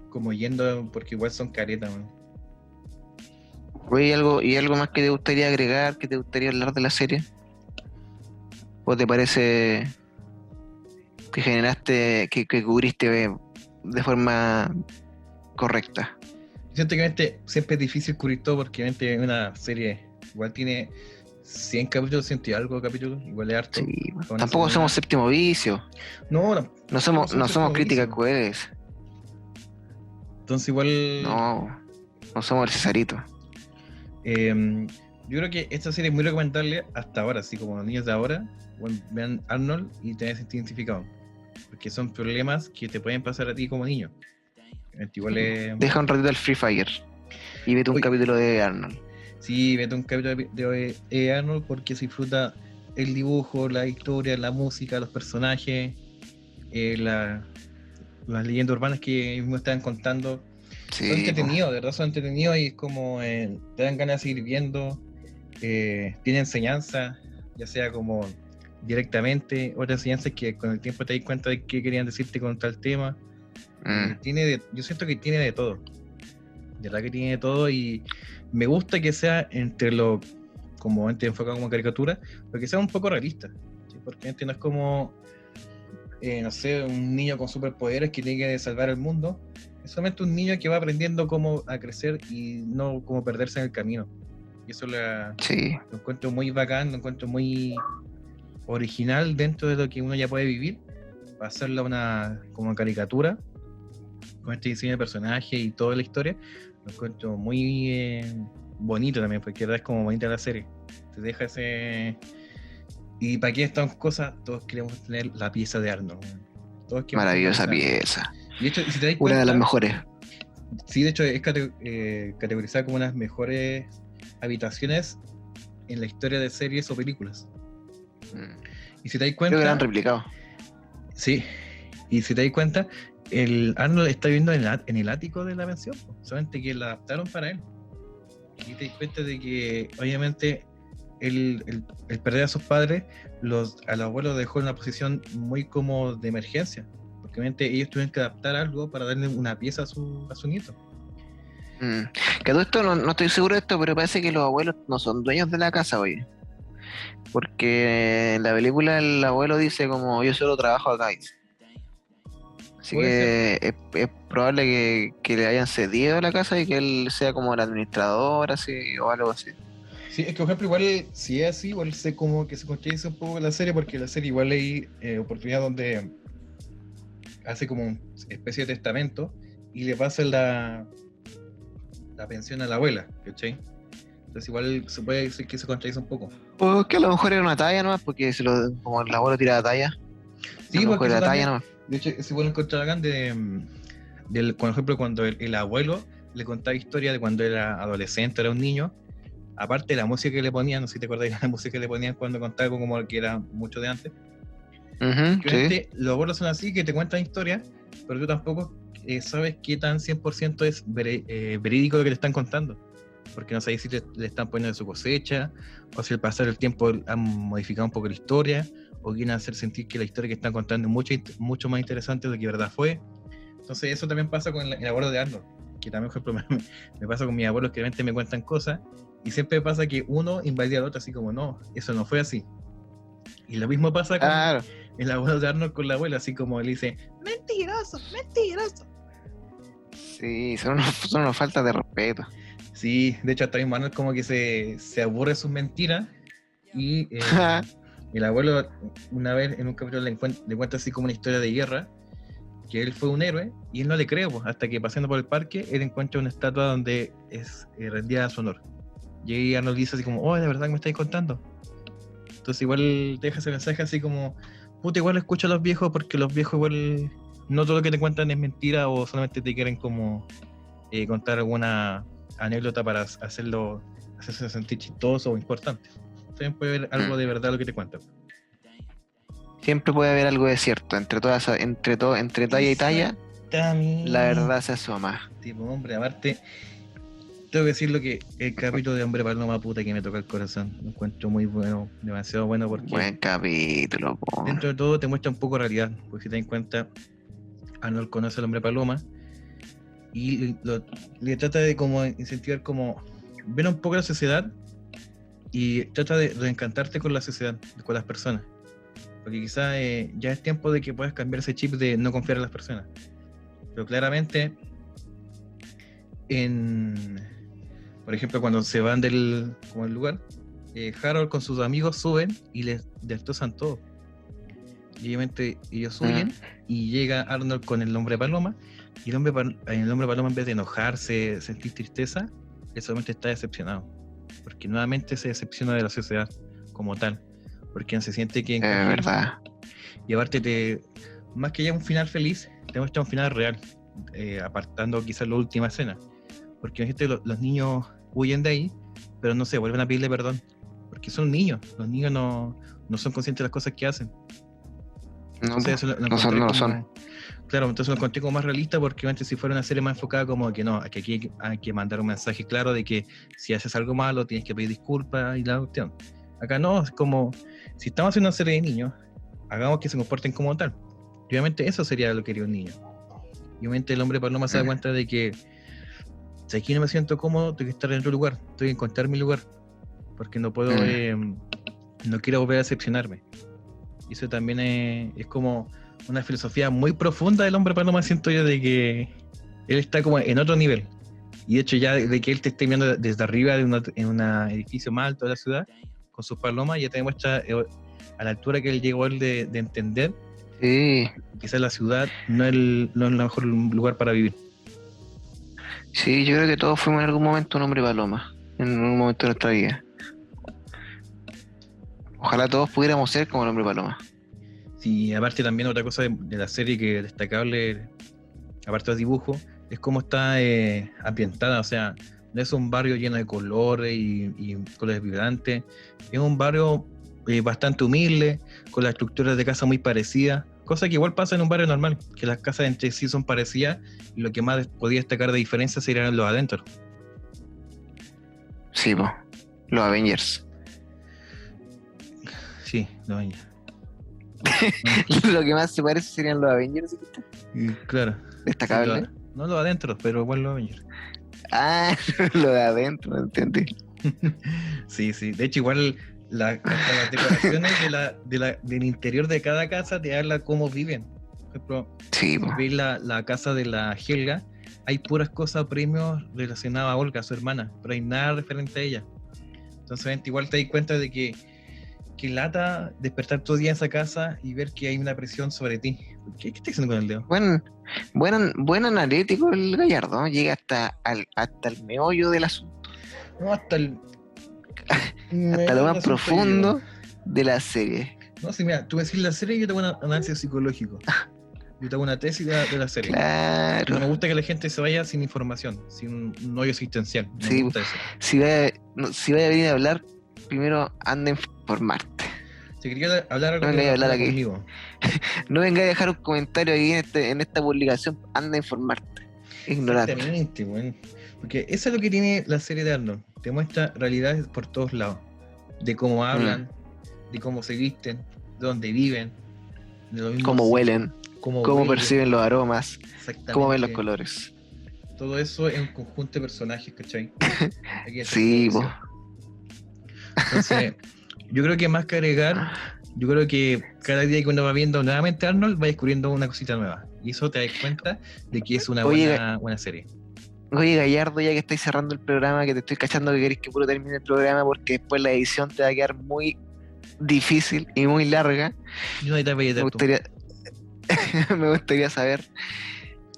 como yendo porque igual son caretas. ¿Y algo, ¿Y algo más que te gustaría agregar, que te gustaría hablar de la serie? ¿O te parece que generaste, que, que cubriste de forma correcta. Siento que siempre es difícil cubrir todo porque obviamente una serie igual tiene 100 capítulos, 100 y algo capítulos, igual es harto. tampoco somos séptimo vicio. No, no. No somos, no somos críticas crueles. Entonces igual... No, no somos el Cesarito. Em, yo creo que esta serie es muy recomendable hasta ahora, así como los niños de ahora, vean Arnold y te identificado. Porque son problemas que te pueden pasar a ti como niño. Deja un ratito el Free Fire y vete un capítulo de Arnold. Sí, vete un capítulo de, Arnold porque se disfruta el dibujo, la historia, la música, los personajes, eh, las leyendas urbanas que me estaban contando. Son entretenidos, de verdad son entretenidos y es como eh, te dan ganas de seguir viendo. Eh, tiene enseñanza, ya sea como directamente, otras enseñanzas que con el tiempo te das cuenta de qué querían decirte con tal tema. Mm. Tiene yo siento que tiene de todo. De verdad que tiene de todo y me gusta que sea entre lo como antes enfocado como caricatura, pero que sea un poco realista. Porque no es como, eh, no sé, un niño con superpoderes que tiene que salvar el mundo. Es solamente un niño que va aprendiendo cómo a crecer y no cómo perderse en el camino. Y eso la, lo encuentro muy bacán, lo encuentro muy original dentro de lo que uno ya puede vivir, para hacerla una como caricatura, con este diseño de personaje y toda la historia, lo encuentro muy eh, bonito también, porque es como bonita la serie. Te deja ese. Y para qué están cosas, todos queremos tener la pieza de Arnold. Maravillosa pieza. Y hecho, si te una de las mejores. Sí, de hecho es eh, categorizada como una de las mejores habitaciones en la historia de series o películas. Y si te das cuenta. Creo que han replicado. Sí. Y si te das cuenta, el Arnold está viviendo en, el ático de la mansión, solamente que la adaptaron para él. y te das cuenta de que obviamente el, el, perder a sus padres los, al abuelo dejó en una posición muy como de emergencia. Ellos tuvieron que adaptar algo para darle una pieza a su, a su nieto. Mm. Que todo esto, no, estoy seguro de esto, pero parece que los abuelos no son dueños de la casa, oye. Porque en la película el abuelo dice como yo solo trabajo acá. Así que es, probable que, le hayan cedido la casa y que él sea como el administrador, así, o algo así. Sí, es que por ejemplo, igual si es así, igual sé como que se construye un poco la serie, porque la serie igual hay eh, oportunidad donde hace como una especie de testamento y le pasa la, la pensión a la abuela, ¿cachai? Entonces igual se puede decir que se contradice un poco. Pues que a lo mejor era una talla nomás, porque se lo, como el abuelo tira la talla. Sí, porque la talla nomás. De hecho, es igual encontrar acá de, del, por ejemplo, cuando el, abuelo le contaba historia de cuando era adolescente, era un niño, aparte de la música que le ponían, no sé si te acuerdas de la <laughs> música que le ponían cuando contaba como que era mucho de antes. Los abuelos son así, que te cuentan historias, pero tú tampoco eh, sabes qué tan 100% es eh, verídico lo que te están contando. Porque no sabes si le, están poniendo de su cosecha, o si al pasar el tiempo han modificado un poco la historia, o quieren hacer sentir que la historia que están contando es mucho, mucho más interesante de lo que verdad fue. Entonces eso también pasa con el, abuelo de Arnold, que también, por ejemplo, <laughs> me, pasa con mis abuelos que realmente me cuentan cosas, y siempre pasa que uno invadía al otro así como, no, eso no fue así. Y lo mismo pasa con el abuelo de Arnold con la abuela, así como le dice, mentiroso, mentiroso. Sí, son unos, son unos faltas de respeto. Sí, de hecho hasta mismo Arnold como que se, se aburre sus mentiras y eh, <laughs> el abuelo una vez en un capítulo le, cuenta así como una historia de guerra, que él fue un héroe y él no le cree, pues, hasta que pasando por el parque él encuentra una estatua donde es eh, rendida a su honor. Y ahí Arnold dice así como, oh, de verdad que me estáis contando. Entonces igual deja ese mensaje así como, puta, igual escucha a los viejos porque los viejos igual no todo lo que te cuentan es mentira o solamente te quieren como eh, contar alguna anécdota para hacerlo, hacerse sentir chistoso o importante. También puede haber algo mm. de verdad lo que te cuentan. Siempre puede haber algo de cierto, entre todas, entre todo, entre talla y talla, la verdad se asoma. Tipo, hombre, aparte, tengo que decir lo que el capítulo de Hombre Paloma puta que me toca el corazón. Lo encuentro muy bueno, demasiado bueno porque. Buen capítulo, Dentro de todo te muestra un poco realidad, porque si te das cuenta, Arnold conoce al hombre paloma y le trata de como incentivar como ver un poco la sociedad y trata de reencantarte con la sociedad, con las personas. Porque quizás eh, ya es tiempo de que puedas cambiar ese chip de no confiar en las personas. Pero claramente, en, por ejemplo, cuando se van del como el lugar, eh, Harold con sus amigos suben y les destrozan todo. Y obviamente ellos huyen y llega Arnold con el hombre paloma y el hombre, el hombre paloma en vez de enojarse, sentir tristeza, él solamente está decepcionado. Porque nuevamente se decepciona de la sociedad como tal. Porque se siente que... Es verdad. Y aparte, te, más que ya un final feliz, te muestra un final real, eh, apartando quizás la última escena. Porque gente, los, los niños huyen de ahí, pero no se vuelven a pedirle perdón. Porque son niños. Los niños no, no son conscientes de las cosas que hacen. No, no, son, no son. Claro, entonces lo encontré como más realista porque antes si fuera una serie más enfocada como que no, que aquí hay que mandar un mensaje claro de que si haces algo malo tienes que pedir disculpas y la cuestión. Acá no, es como, si estamos haciendo una serie de niños, hagamos que se comporten como tal. obviamente eso sería lo que quería un niño. Y obviamente el hombre paloma se da cuenta de que si aquí no me siento cómodo, tengo que estar en otro lugar, tengo que encontrar mi lugar. Porque no puedo, mm. eh, no quiero volver a decepcionarme. Y eso también es, como una filosofía muy profunda del hombre paloma, siento yo, de que él está como en otro nivel. Y de hecho ya de que él te esté viendo desde arriba de en un edificio más alto de la ciudad, con sus palomas, ya te demuestra eh, a la altura que él llegó él de, entender sí. quizás la ciudad no es, el, no es el mejor lugar para vivir. Sí, yo creo que todos fuimos en algún momento un hombre paloma, en un momento de nuestra vida. Ojalá todos pudiéramos ser como el hombre paloma. Sí, aparte también otra cosa de, la serie que es destacable, aparte del dibujo, es cómo está eh, ambientada, o sea, no es un barrio lleno de colores y, colores vibrantes, es un barrio eh, bastante humilde, con las estructuras de casa muy parecidas, cosa que igual pasa en un barrio normal, que las casas entre sí son parecidas y lo que más podía destacar de diferencia serían los adentros. Sí, po. Los Avengers. Sí, los Avengers. <laughs> Lo que más se parece serían los Avengers. Y, claro. Destacable. Sí, lo- no los adentro, pero igual los Avengers. Ah, <laughs> lo de adentro, entendí. <laughs> Sí, sí. De hecho, igual la- hasta las decoraciones de la, de la- del interior de cada casa te habla cómo viven. Por ejemplo, Sí, veis la, la casa de la Helga, hay puras cosas, premios relacionados a Olga, su hermana, pero hay nada referente a ella. Entonces, igual te das cuenta de que, que lata despertar todo día en esa casa y ver que hay una presión sobre ti. ¿Qué, qué estás haciendo con el dedo? Buen, buen, buen analítico el Gallardo, llega hasta, al, hasta el meollo del asunto, No, hasta el. Hasta lo más profundo de la serie. No, si mira, tú decís la serie y yo te hago un análisis psicológico. Yo te hago una tesis de la, de la serie. No me Claro. gusta que la gente se vaya sin información, sin un hoyo existencial. Sí. me gusta eso. Si vaya, no, si vaya a venir a hablar, primero anda a informarte. Si quería hablar algo No vengáis a hablar habla aquí. conmigo. <laughs> No venga a dejar un comentario ahí en, este, en esta publicación, anda a informarte. Exactamente, weón. Porque eso es lo que tiene la serie de Arnold. Te muestra realidades por todos lados. De cómo hablan, Mm. de cómo se visten, de dónde viven, de lo mismo Cómo huelen, cómo, cómo huelen, perciben los aromas, cómo ven los colores. Todo eso es un conjunto de personajes, ¿cachai? <laughs> Sí. Entonces, yo creo que más que agregar, yo creo que cada día que uno va viendo nuevamente Arnold, va descubriendo una cosita nueva. Y eso te das cuenta de que es una Oye, buena, buena serie. Oye, Gallardo, ya que estáis cerrando el programa, que te estoy cachando que queréis que puro termine el programa porque después la edición te va a quedar muy difícil y muy larga. Y no hay tal Me gustaría, <laughs> me gustaría saber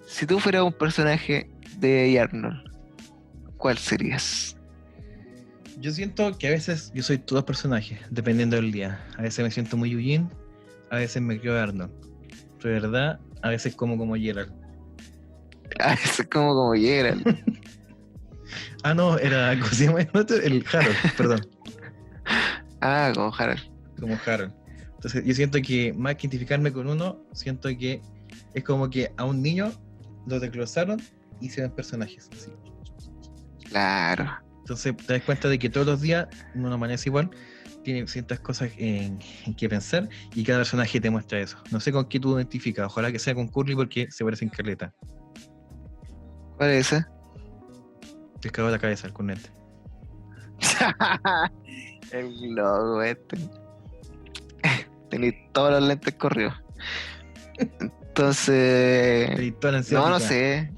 si tú fueras un personaje de Arnold, ¿cuál serías? Yo siento que a veces yo soy todos personajes, dependiendo del día. A veces me siento muy Eugene, a veces me creo Arnold. Pero de verdad, a veces como como Gerald. Ah, <laughs> es como como Geralt. <laughs> Ah, no, era ¿cómo se llama el Harold, perdón. Ah, como Harold. como Harold. Entonces, yo siento que más que identificarme con uno, siento que es como que a un niño lo desglosaron y se ven personajes. así. Claro. Entonces, te das cuenta de que todos los días uno no amanece igual, tiene ciertas cosas en, en que pensar y cada personaje te muestra eso. No sé con qué tú identificas, ojalá que sea con Curly porque se parece en Carleta. ¿Cuál es ese? Te cago la cabeza el cornete. <laughs> el logo este. <laughs> Tenéis todos los lentes corridos. Entonces. No, no sé.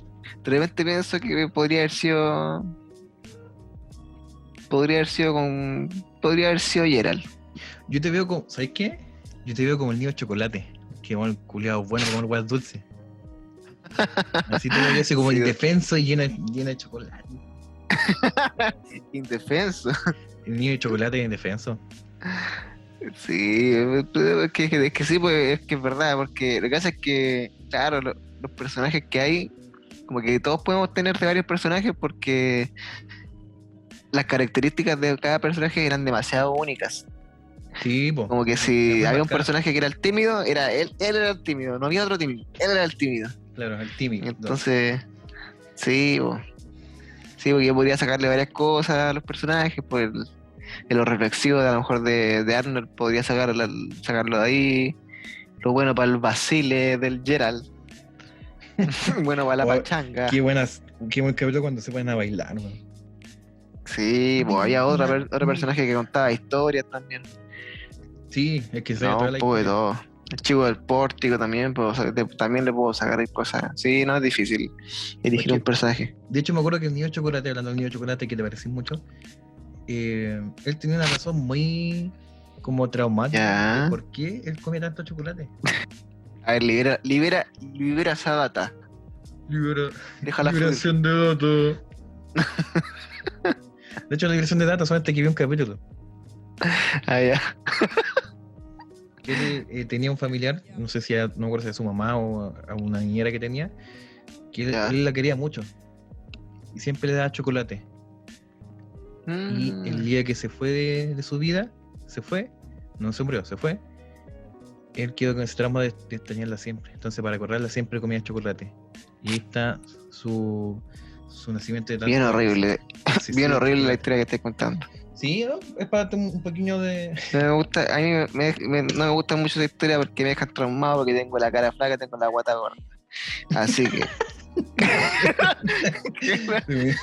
De repente pienso que podría haber sido. Podría haber sido con. Podría haber sido Gerald. Yo te veo como, ¿sabes qué? Yo te veo como el niño chocolate, que un culiado bueno como el guas dulce. <laughs> Así te veo así como Sí. indefenso y lleno, lleno de chocolate. <laughs> Indefenso. El niño de chocolate es indefenso. Sí, es que, es que sí, pues es que es verdad, porque lo que pasa es que, claro, lo- los personajes que hay, como que todos podemos tener de varios personajes porque las características de cada personaje eran demasiado únicas. Sí, po. Como que si había un personaje que era el tímido, era él, él era el tímido, no había otro tímido, él era el tímido. Claro, el tímido. Entonces, sí, sí, porque yo podría sacarle varias cosas a los personajes, el, en lo reflexivo de, a lo mejor de, de Arnold, podría sacarlo, sacarlo de ahí. Lo bueno para el Basile del Gerald. <laughs> bueno para la Oh, pachanga. Qué buenas, qué buen capítulo cuando se ponen a bailar, weón. Sí, pues había otra, per- otro personaje que contaba historias también. Sí, es que se No, historia. todo. El chico del pórtico también, puedo también le puedo sacar cosas. Sí, no es difícil elegir Porque- un personaje. De hecho, me acuerdo que el niño de chocolate, hablando del niño de chocolate, que te pareció mucho, eh, él tenía una razón muy como traumática. Ya. de ¿Por qué él comía tanto chocolate? <laughs> A ver, libera, libera, libera esa data. Libera- Déjala fluir. liberación de datos. <laughs> de hecho, la liberación de datos solamente que vi un capítulo. Ah, ya. Que él eh, tenía un familiar, no sé si era, no me acuerdo si era su mamá o a una niñera que tenía, que él, la quería mucho. Y siempre le daba chocolate. Y Mm. el día que se fue de, de su vida, se fue, no se murió, se fue. Él quedó con ese trauma de, de extrañarla siempre. Entonces, para acordarla, siempre comía chocolate. Y ahí está su, su nacimiento de Bien horrible. Bien horrible la historia que estás contando. Sí, ¿no? es para darte un pequeño de. Me gusta, a mí me- me- no me gusta mucho esa historia porque me dejan traumado porque tengo la cara flaca, tengo la guata gorda. Así que. Me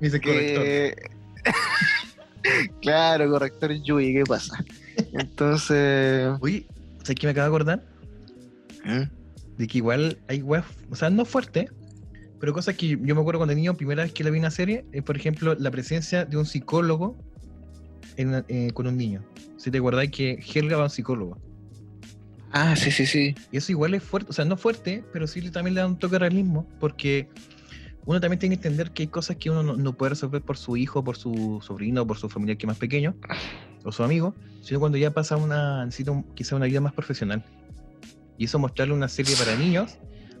<laughs> dice que- <laughs> claro, corrector Yui, ¿qué pasa? Entonces. Oye, ¿sabes qué me acabo de acordar? ¿Mm? De que igual hay weas, o sea, no fuerte, pero cosas que yo me acuerdo cuando niño, primera vez que la vi en una serie, es por ejemplo la presencia de un psicólogo en eh, con un niño. Si te acordáis que Helga va a un psicólogo. Ah, sí, sí, sí. Y eso igual es fuerte, o sea, no fuerte, pero sí también le da un toque de realismo, porque uno también tiene que entender que hay cosas que uno no, no puede resolver por su hijo, por su sobrino, por su familiar que es más pequeño, o su amigo, sino cuando ya pasa una, necesita un- quizá una vida más profesional. Y eso mostrarle una serie para niños,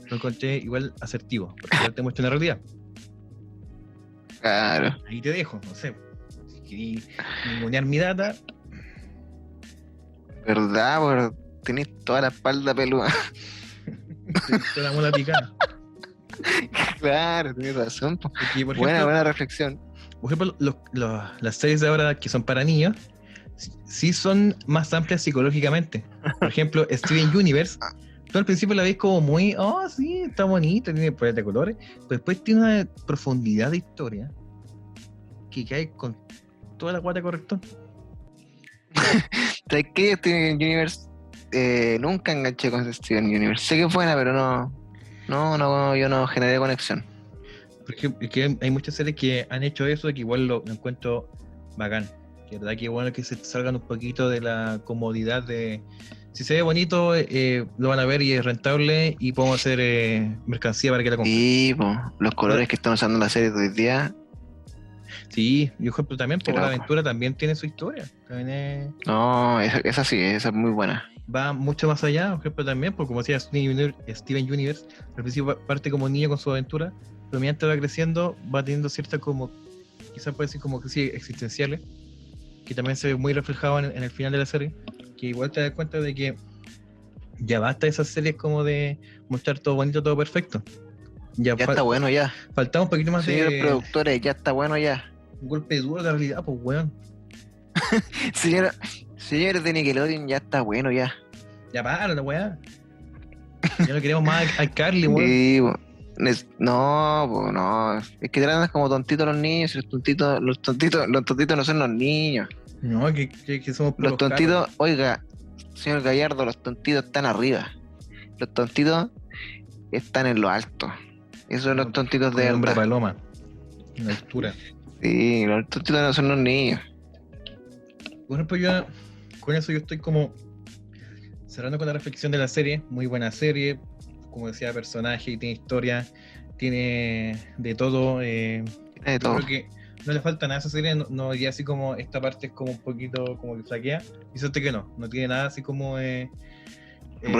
lo encontré igual asertivo, porque igual te muestra una realidad. Claro. Ahí te dejo, no sé. Si queréis ningunear mi data, ¿Verdad? Por... Tenés toda la espalda peluda. <laughs> te, la picada. <laughs> claro, tenés razón. po. Porque, por Buena, ejemplo, buena reflexión. por ejemplo, los- los- las series de ahora que son para niños sí- sí son más amplias psicológicamente. Por ejemplo, Steven Universe, tú al principio la ves como muy, oh, sí, está bonita, tiene paletas de colores, pero después tiene una profundidad de historia que cae con toda la guata correcto. <laughs> ¿Sabes qué? Steven Universe eh, nunca enganché con Steven Universe. Sé que es buena, pero no, no, no, yo no generé conexión. Porque es que hay muchas series que han hecho eso y que igual lo, lo encuentro bacán. Que verdad que bueno que se salgan un poquito de la comodidad de. Si se ve bonito, eh, lo van a ver y es rentable y podemos hacer eh, mercancía para que la compren. Y po, los colores que están usando en la serie de hoy día, Sí, y por ejemplo también, Qué por la aventura también tiene su historia. También es- no, esa, esa sí, esa es muy buena. va mucho más allá, por ejemplo también, porque como decía Steven Universe, Steven Universe, al principio pa- parte como niño con su aventura, pero mientras va creciendo va teniendo ciertas como, quizás puede decir como que sí, existenciales, que también se ve muy reflejado en, en el final de la serie, que igual te das cuenta de que ya basta esas series como de mostrar todo bonito, todo perfecto. Ya, está bueno ya. faltaba un poquito más Señores de productores, ya está bueno ya. un golpe duro de realidad, pues weón. <laughs> Señora, señores de Nickelodeon, ya está bueno ya. Ya para la weá. Ya no queremos más a Carly, weón. No, po, no. Es que tratan como tontitos los niños los tontitos, los tontitos, los tontitos no son los niños. No, que, que, que somos Los tontitos, oiga, señor Gallardo, los tontitos están arriba. Los tontitos están en lo alto. Esos son los tontitos Con de el hombre verdad. paloma. En la altura. Sí, los tontitos no son los niños. Por ejemplo, yo con eso yo estoy como cerrando con la reflexión de la serie. Muy buena serie. Como decía, personaje tiene historia. Tiene de todo. eh, Tiene de yo todo. creo que no le falta nada a esa serie. No, no diría así como esta parte es como un poquito como que flaquea. Y siento que no. No tiene nada así como. eh, eh,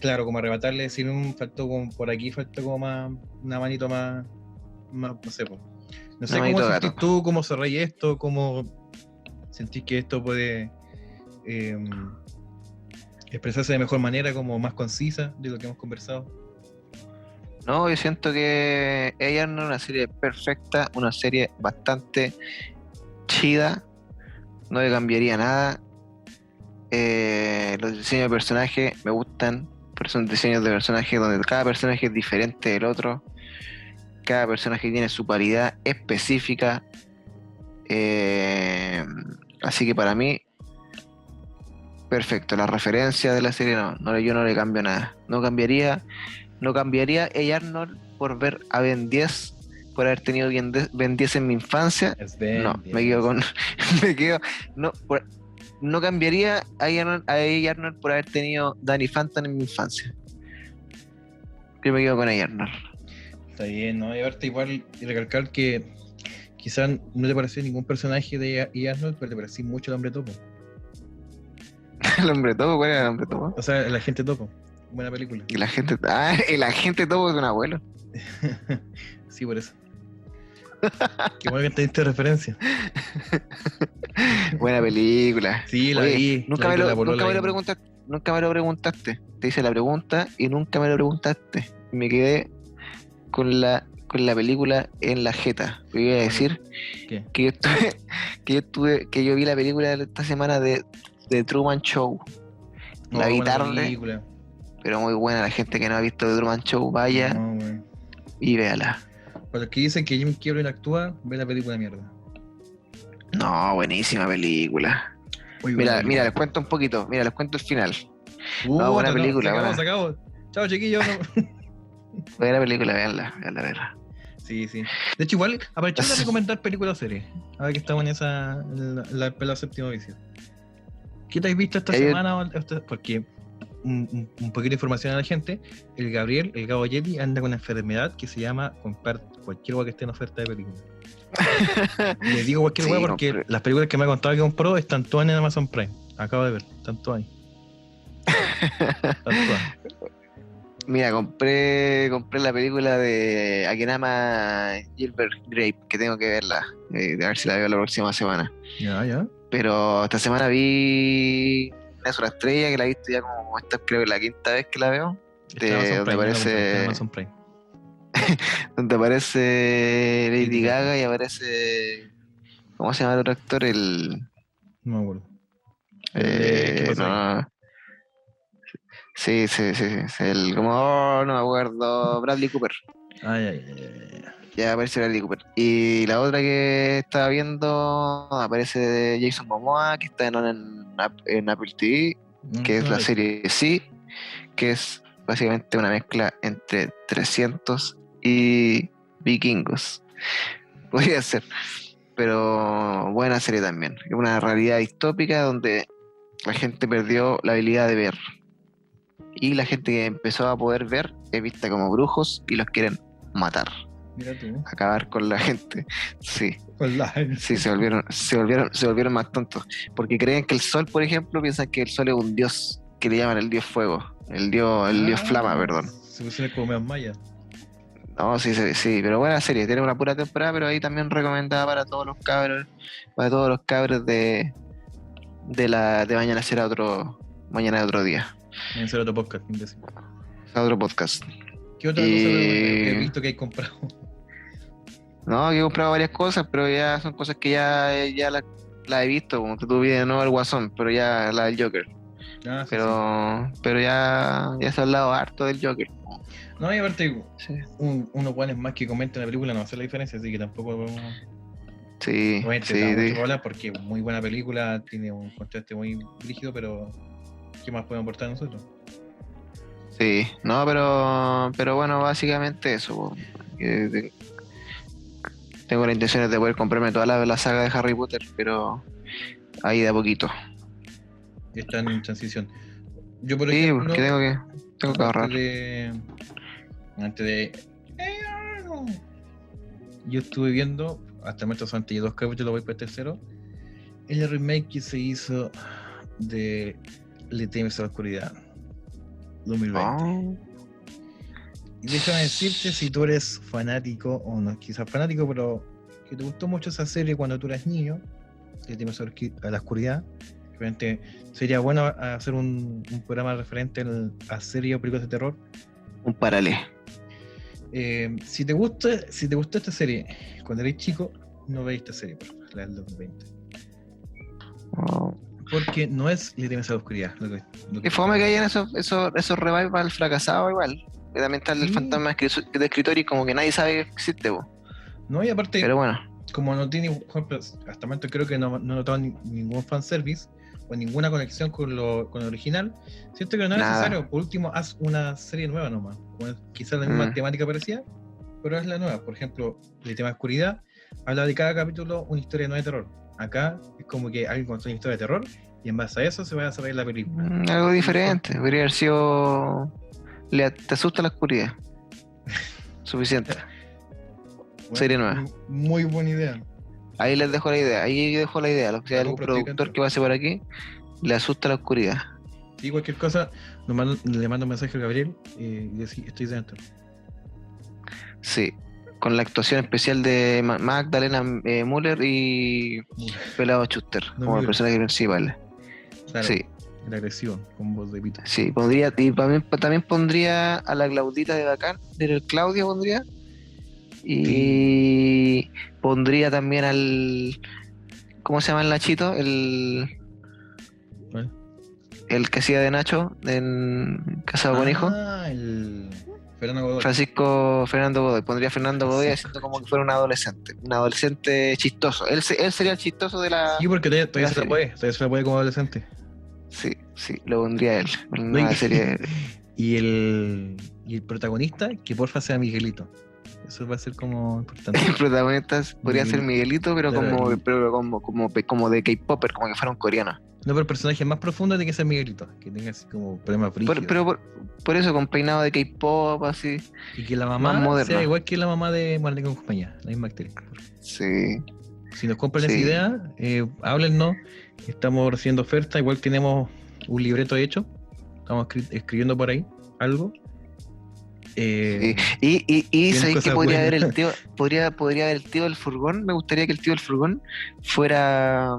claro, como arrebatarle, sin un faltó como por aquí, faltó como más, una manito más, más no sé, po. no sé cómo sentís gato. tú, cómo cerráis esto, cómo sentís que esto puede eh, expresarse de mejor manera, como más concisa de lo que hemos conversado. No, yo siento que ella no es una serie perfecta, una serie bastante chida. No le cambiaría nada. Eh, los diseños de personajes me gustan, pero son diseños de personajes donde cada personaje es diferente del otro. Cada personaje tiene su paridad específica. Eh, así que para mí, perfecto. La referencia de la serie no, no, yo no le cambio nada. No cambiaría, no cambiaría a Arnold por ver a Ben 10, por haber tenido Ben 10 Ben 10 en mi infancia. Es No, me quedo con. <laughs> me quedo. No, por- no cambiaría a Arnold, a. Arnold por haber tenido Danny Phantom en mi infancia. Yo me quedo con A. Arnold. Está bien, ¿no? Y aparte igual y recalcar que quizás no te pareció ningún personaje de Arnold, pero te pareció mucho el hombre topo. <laughs> El hombre topo, ¿cuál era el hombre topo? O sea, el agente topo. Buena película. Y la gente. <laughs> Ah, el agente topo es un abuelo. <laughs> sí, por eso. Qué bueno que entendiste referencia. <laughs> Buena película. Sí, la Oye, vi. Nunca, la me vi lo, nunca me lo preguntaste. Nunca me lo preguntaste. Te hice la pregunta y nunca me lo preguntaste. Me quedé con la con la película en la jeta. Voy a decir ¿Qué? que yo estuve, que yo estuve, que yo vi la película esta semana de, de Truman Show. La No, vi tarde, película. Pero muy buena. La gente que no ha visto The Truman Show, vaya No, y véala. Para los que dicen que Jim Carrey no actúa, ve la película de mierda. No, buenísima película. Muy Mira, buena mira, les cuento un poquito. Mira, les cuento el final. Puta, buena no, película, Se acabó, buena. se acabó. Chao, chiquillos. no. <laughs> Buena película, véanla, véanla, véanla. Sí, sí. De hecho, igual, aprovechando de <laughs> recomendar películas o series. Ahora que estamos en esa. en la, la, la séptima visión. ¿Qué te has visto esta semana? Porque. Un, poquito de información a la gente. El Gabriel, el Gabo Yeti, anda con una enfermedad que se llama comprar cualquier hueá que esté en oferta de película. <laughs> Le digo cualquier Sí, hueá porque las películas que me ha contado que compró están todas en Amazon Prime. Acabo de ver, están todas ahí. Están todas. <laughs> Mira, compré compré la película de Akenama Gilbert Grape, que tengo que verla, eh, de ver si la veo la próxima semana. Ya, ya. Pero esta semana vi Una sola estrella, que la he visto ya como esta creo que la quinta vez que la veo, De- donde aparece- Amazon Prime. <laughs> donde aparece Lady Gaga. Y aparece... ¿Cómo se llama el otro actor? El... No me acuerdo. Eh. Sí, sí, sí, sí, el como oh, no me acuerdo, Bradley Cooper. Ay, ay, ay, Ya aparece Bradley Cooper. Y la otra que estaba viendo aparece de Jason Momoa, que está en, en, en Apple TV, que es la serie Sí, que es básicamente una mezcla entre 300 y vikingos. <laughs> Podría ser. Pero buena serie también. Es una realidad distópica donde la gente perdió la habilidad de ver. Y la gente que empezó a poder ver es vista como brujos y los quieren matar. Mira tú. Acabar con la gente. Sí. Con la- Sí, se volvieron, se volvieron, se volvieron más tontos. Porque creen que el sol, por ejemplo, piensan que el sol es un dios, que le llaman el dios fuego, el dios, el dios Ah, flama, perdón. Se pusieron como medio mayas. No, sí, sí, sí, pero buena serie, tiene una pura temporada, pero ahí también recomendada para todos los cabros, para todos los cabros de, de la de mañana será otro, mañana es otro día, En ser otro podcast, imbécil. otro podcast. ¿Qué otra Y- cosa que he visto que hay comprado? No, que he comprado varias cosas, pero ya son cosas que ya, ya las las he visto, como que tú vi de nuevo el Guasón, pero ya la del Joker. Ah, sí, Pero, pero ya, ya se ha hablado harto del Joker. No, y aparte, Sí, un, unos guanes más que comenten la película no hace la diferencia, así que tampoco vamos sí, obviamente sí, hablar porque es muy buena película, tiene un contraste muy rígido, pero ¿qué más podemos aportar nosotros? Sí, no, pero, pero bueno, básicamente eso. Que tengo la intención de poder comprarme toda la, la saga de Harry Potter, pero ahí de a poquito. Está en transición. Yo, por Sí, ejemplo, porque tengo que, tengo que ahorrar. Antes de. Antes de. ¡Eh! Yo estuve viendo, hasta el momento solamente dos capítulos, voy para el tercero. El remake que se hizo de Le temes a la oscuridad 2020. Oh, Y déjame decirte si tú eres fanático, o no quizás fanático, pero que te gustó mucho esa serie cuando tú eras niño, Le temes a la osqui- a la oscuridad. Realmente sería bueno hacer un, un programa referente al- a series o películas de terror un paralelo. Eh, si te gusta, si te gustó esta serie cuando eres chico, no veis esta serie, por favor, la del 2020. Oh. Porque no es Le temes a la oscuridad. Lo que, lo que- Y fome que hayan esos, esos, esos revival fracasados igual. También está el Sí. fantasma de escri- de escritorio y como que nadie sabe que existe, po. No, y aparte, pero bueno. como no tiene, hasta el momento creo que no, no he notado ni- ningún fanservice o ninguna conexión con lo, con lo original, siento que no es necesario. Por último, haz una serie nueva nomás. Quizás la misma Mm. temática parecía, pero es la nueva. Por ejemplo, el tema de oscuridad habla de cada capítulo una historia nueva de terror. Acá es como que alguien contó una historia de terror y en base a eso se va a desarrollar la película. Mm, algo diferente. Podría haber sido. Le, te asusta la oscuridad. <laughs> Suficiente. Bueno, serie nueva. Muy buena idea. Ahí les dejo la idea. Ahí dejo la idea. Lo que sea Algún productor que pase por aquí, le asusta la oscuridad. Si cualquier cosa, mando- le mando un mensaje a Gabriel eh, y decir, estoy dentro. Sí. Con la actuación especial de Ma- Magdalena eh, Müller y Pelado Schuster No, como personajes principales. Claro, Sí, el agresivo, con voz de pito. sí. Pondría, y también, también pondría a la Claudita de Bacán, del Claudio pondría. Y pondría también al. ¿Cómo se llama el Nachito? El. ¿Cuál? El que hacía de Nacho en Casado con Hijo. Ah, el Fernando Godoy. Francisco Fernando Godoy. Pondría a Fernando Godoy haciendo como que fuera un adolescente. Un adolescente chistoso. Él, él sería el chistoso de la. Sí, porque todavía, todavía la se la puede, todavía se la puede como adolescente. Sí, sí, lo pondría él. No, una y- serie. <laughs> Y el, y el protagonista, que porfa sea Miguelito. Eso va a ser como importante. <laughs> El protagonista podría ser Miguelito, pero Claro, como, pero como, como, como de K-Popper, como que fuera un coreano. No, pero el personaje más profundo tiene que ser Miguelito, que tenga así como problemas brígidos. Por- pero por, por eso, con peinado de K-pop, así. y que la mamá sea igual que la mamá de Marlene con compañía, la misma actriz. Sí. Si nos compran Sí. esa idea, eh, háblennos. Estamos recibiendo oferta. Igual tenemos un libreto hecho. Estamos escri- escribiendo por ahí algo. Eh, Y, y, y ¿sabéis que podría haber el tío, podría, podría haber el tío del furgón? Me gustaría que el tío del furgón fuera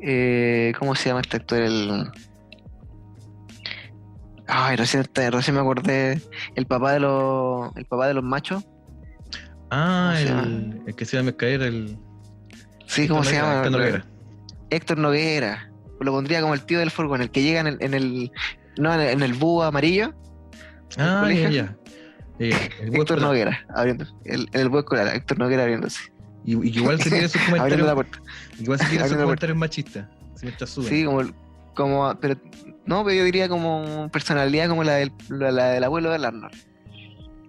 eh, ¿cómo se llama este actor? El Ay, recién, recién me acordé. El papá de los. El papá de los machos. ah, ¿cómo se el, el que se llama Mercader, el. Sí, ¿cómo se llama? Héctor Noguera. Lo pondría como el tío del furgón, el que llega en el, en el no, en el, en el búho amarillo. Ah, ya. <laughs> Eh, el Héctor. Noguera, abriendo. El, en el búho escolar, Héctor Noguera abriéndose. Y, y igual se tiene sus <laughs> Abriendo la comentarios. puerta. Igual se tiene sus comentarios machistas. Sí, como, como, pero no, pero yo diría como personalidad como la del, la, la del abuelo del Arnold.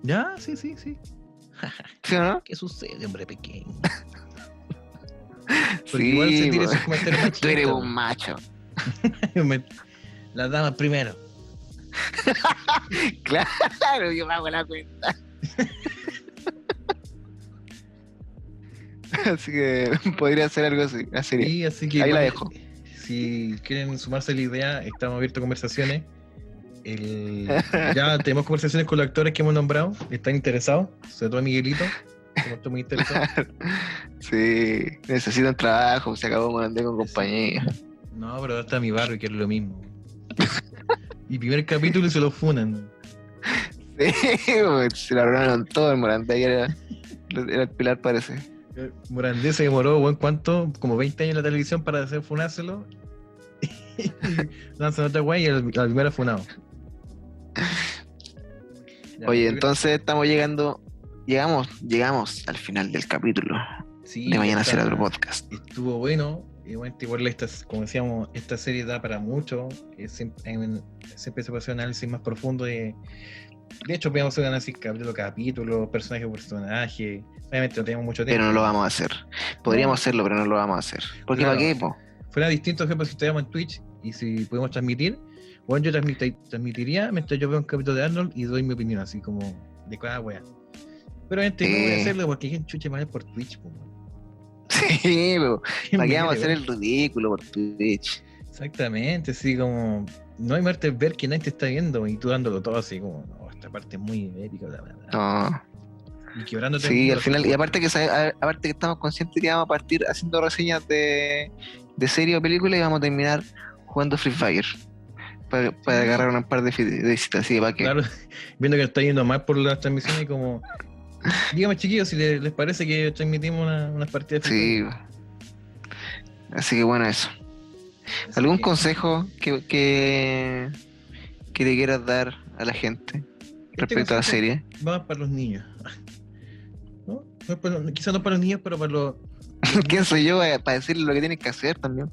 Ya, sí, sí, sí. <laughs> ¿Sí o no? ¿Qué sucede, hombre pequeño? Porque Sí, igual se tiene po. sus comentarios machistas. <laughs> Tú eres un macho. <laughs> Me- Las damas primero. <laughs> Claro, yo pago la cuenta. así que podría ser algo así, una serie. Sí, así que Ahí la dejo. Si quieren sumarse a la idea, estamos abiertos a conversaciones. El- ya tenemos conversaciones con los actores que hemos nombrado. ¿Están interesados? Sobre todo Miguelito. Como muy interesado. <laughs> Sí, necesito un trabajo, se acabó con andar con compañía. No, pero está mi barrio, que es lo mismo. Y primer capítulo se lo funan. <laughs> Sí, pues, se lo arruinaron todo, el Morandé era, era el pilar parece. Morandé se demoró, buen cuánto, como 20 años en la televisión para hacer funárselo. <laughs> lanzan otra wey y el, primero funado. Oye, entonces estamos llegando, llegamos, llegamos al final del capítulo sí, de mañana será otro podcast. Estuvo bueno. Bueno, igual esta, como decíamos, esta serie da para mucho. siempre, en- siempre se puede hacer un análisis más profundo de. De hecho, podemos hacer un análisis capítulo a capítulo, personaje por personaje. Obviamente no tenemos mucho tiempo. Pero no lo vamos a hacer. Podríamos hacerlo, pero no lo vamos a hacer. Porque Claro. ¿para qué, po? Fuera distinto, ejemplo, si estuviéramos en Twitch y si podemos transmitir, bueno, yo transmiti- transmitiría mientras yo veo un capítulo de Arnold y doy mi opinión, así como de cada wea. Pero este no voy a Sí. hacerlo porque hay chuche más por Twitch, po. Sí, po. <laughs> ¿Para qué vamos a hacer el ridículo por Twitch? Exactamente, así como. No hay muerte ver que nadie te está viendo y tú dándolo todo así como, no, esta parte es muy épica, bla, bla", No. Y quebrándote. Sí, al final, y aparte que, aparte que estamos conscientes que vamos a partir haciendo reseñas de, de serie o película y vamos a terminar jugando Free Fire. Para, para Sí. agarrar un par de, de visitas, así para que. Claro, <laughs> viendo que está yendo mal por las transmisiones, como. Dígame, chiquillos, si les, les parece que transmitimos una- unas partidas. de Sí. Así que bueno, eso. Así ¿Algún que- consejo que, que, que le quieras dar a la gente respecto a la serie? Va para los niños. <laughs> ¿No? No quizás no para los niños, pero para los. <laughs> ¿Quién soy yo eh, para decirle lo que tienen que hacer también?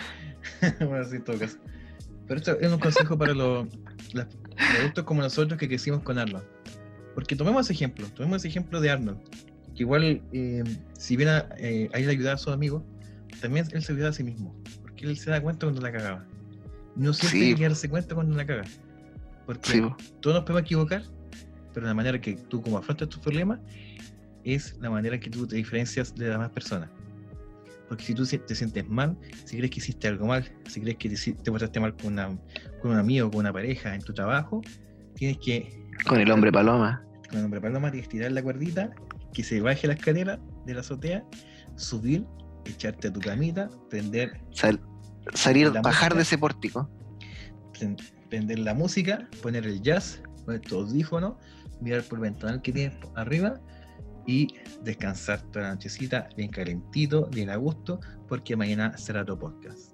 <laughs> bueno, sí, caso. Pero esto es un consejo para los, los adultos como nosotros que crecimos con Arnold. Porque tomemos ese ejemplo, tomemos ese ejemplo de Arnold. Que igual, eh, si bien a, eh, a él ayudaba a sus amigos, también él se ayudaba a sí mismo. Porque él se da cuenta cuando la cagaba. No siempre Sí. hay que darse cuenta cuando la caga. Porque Sí, todos nos podemos equivocar, pero la manera que tú como afrontas tus problemas es la manera que tú te diferencias de las demás personas. Porque si tú te sientes mal, si crees que hiciste algo mal, si crees que te, te portaste mal con, una, con un amigo, con una pareja, en tu trabajo, tienes que, con el hombre paloma. con el hombre paloma, tienes que tirar la cuerdita, que se baje la escalera de la azotea, subir, echarte a tu camita, prender, Sal- salir, bajar música. de ese pórtico. pren- prender la música, poner el jazz, poner tu audífono, mirar por el ventanal que tienes arriba y descansar toda la nochecita bien calentito, bien a gusto, porque mañana será tu podcast.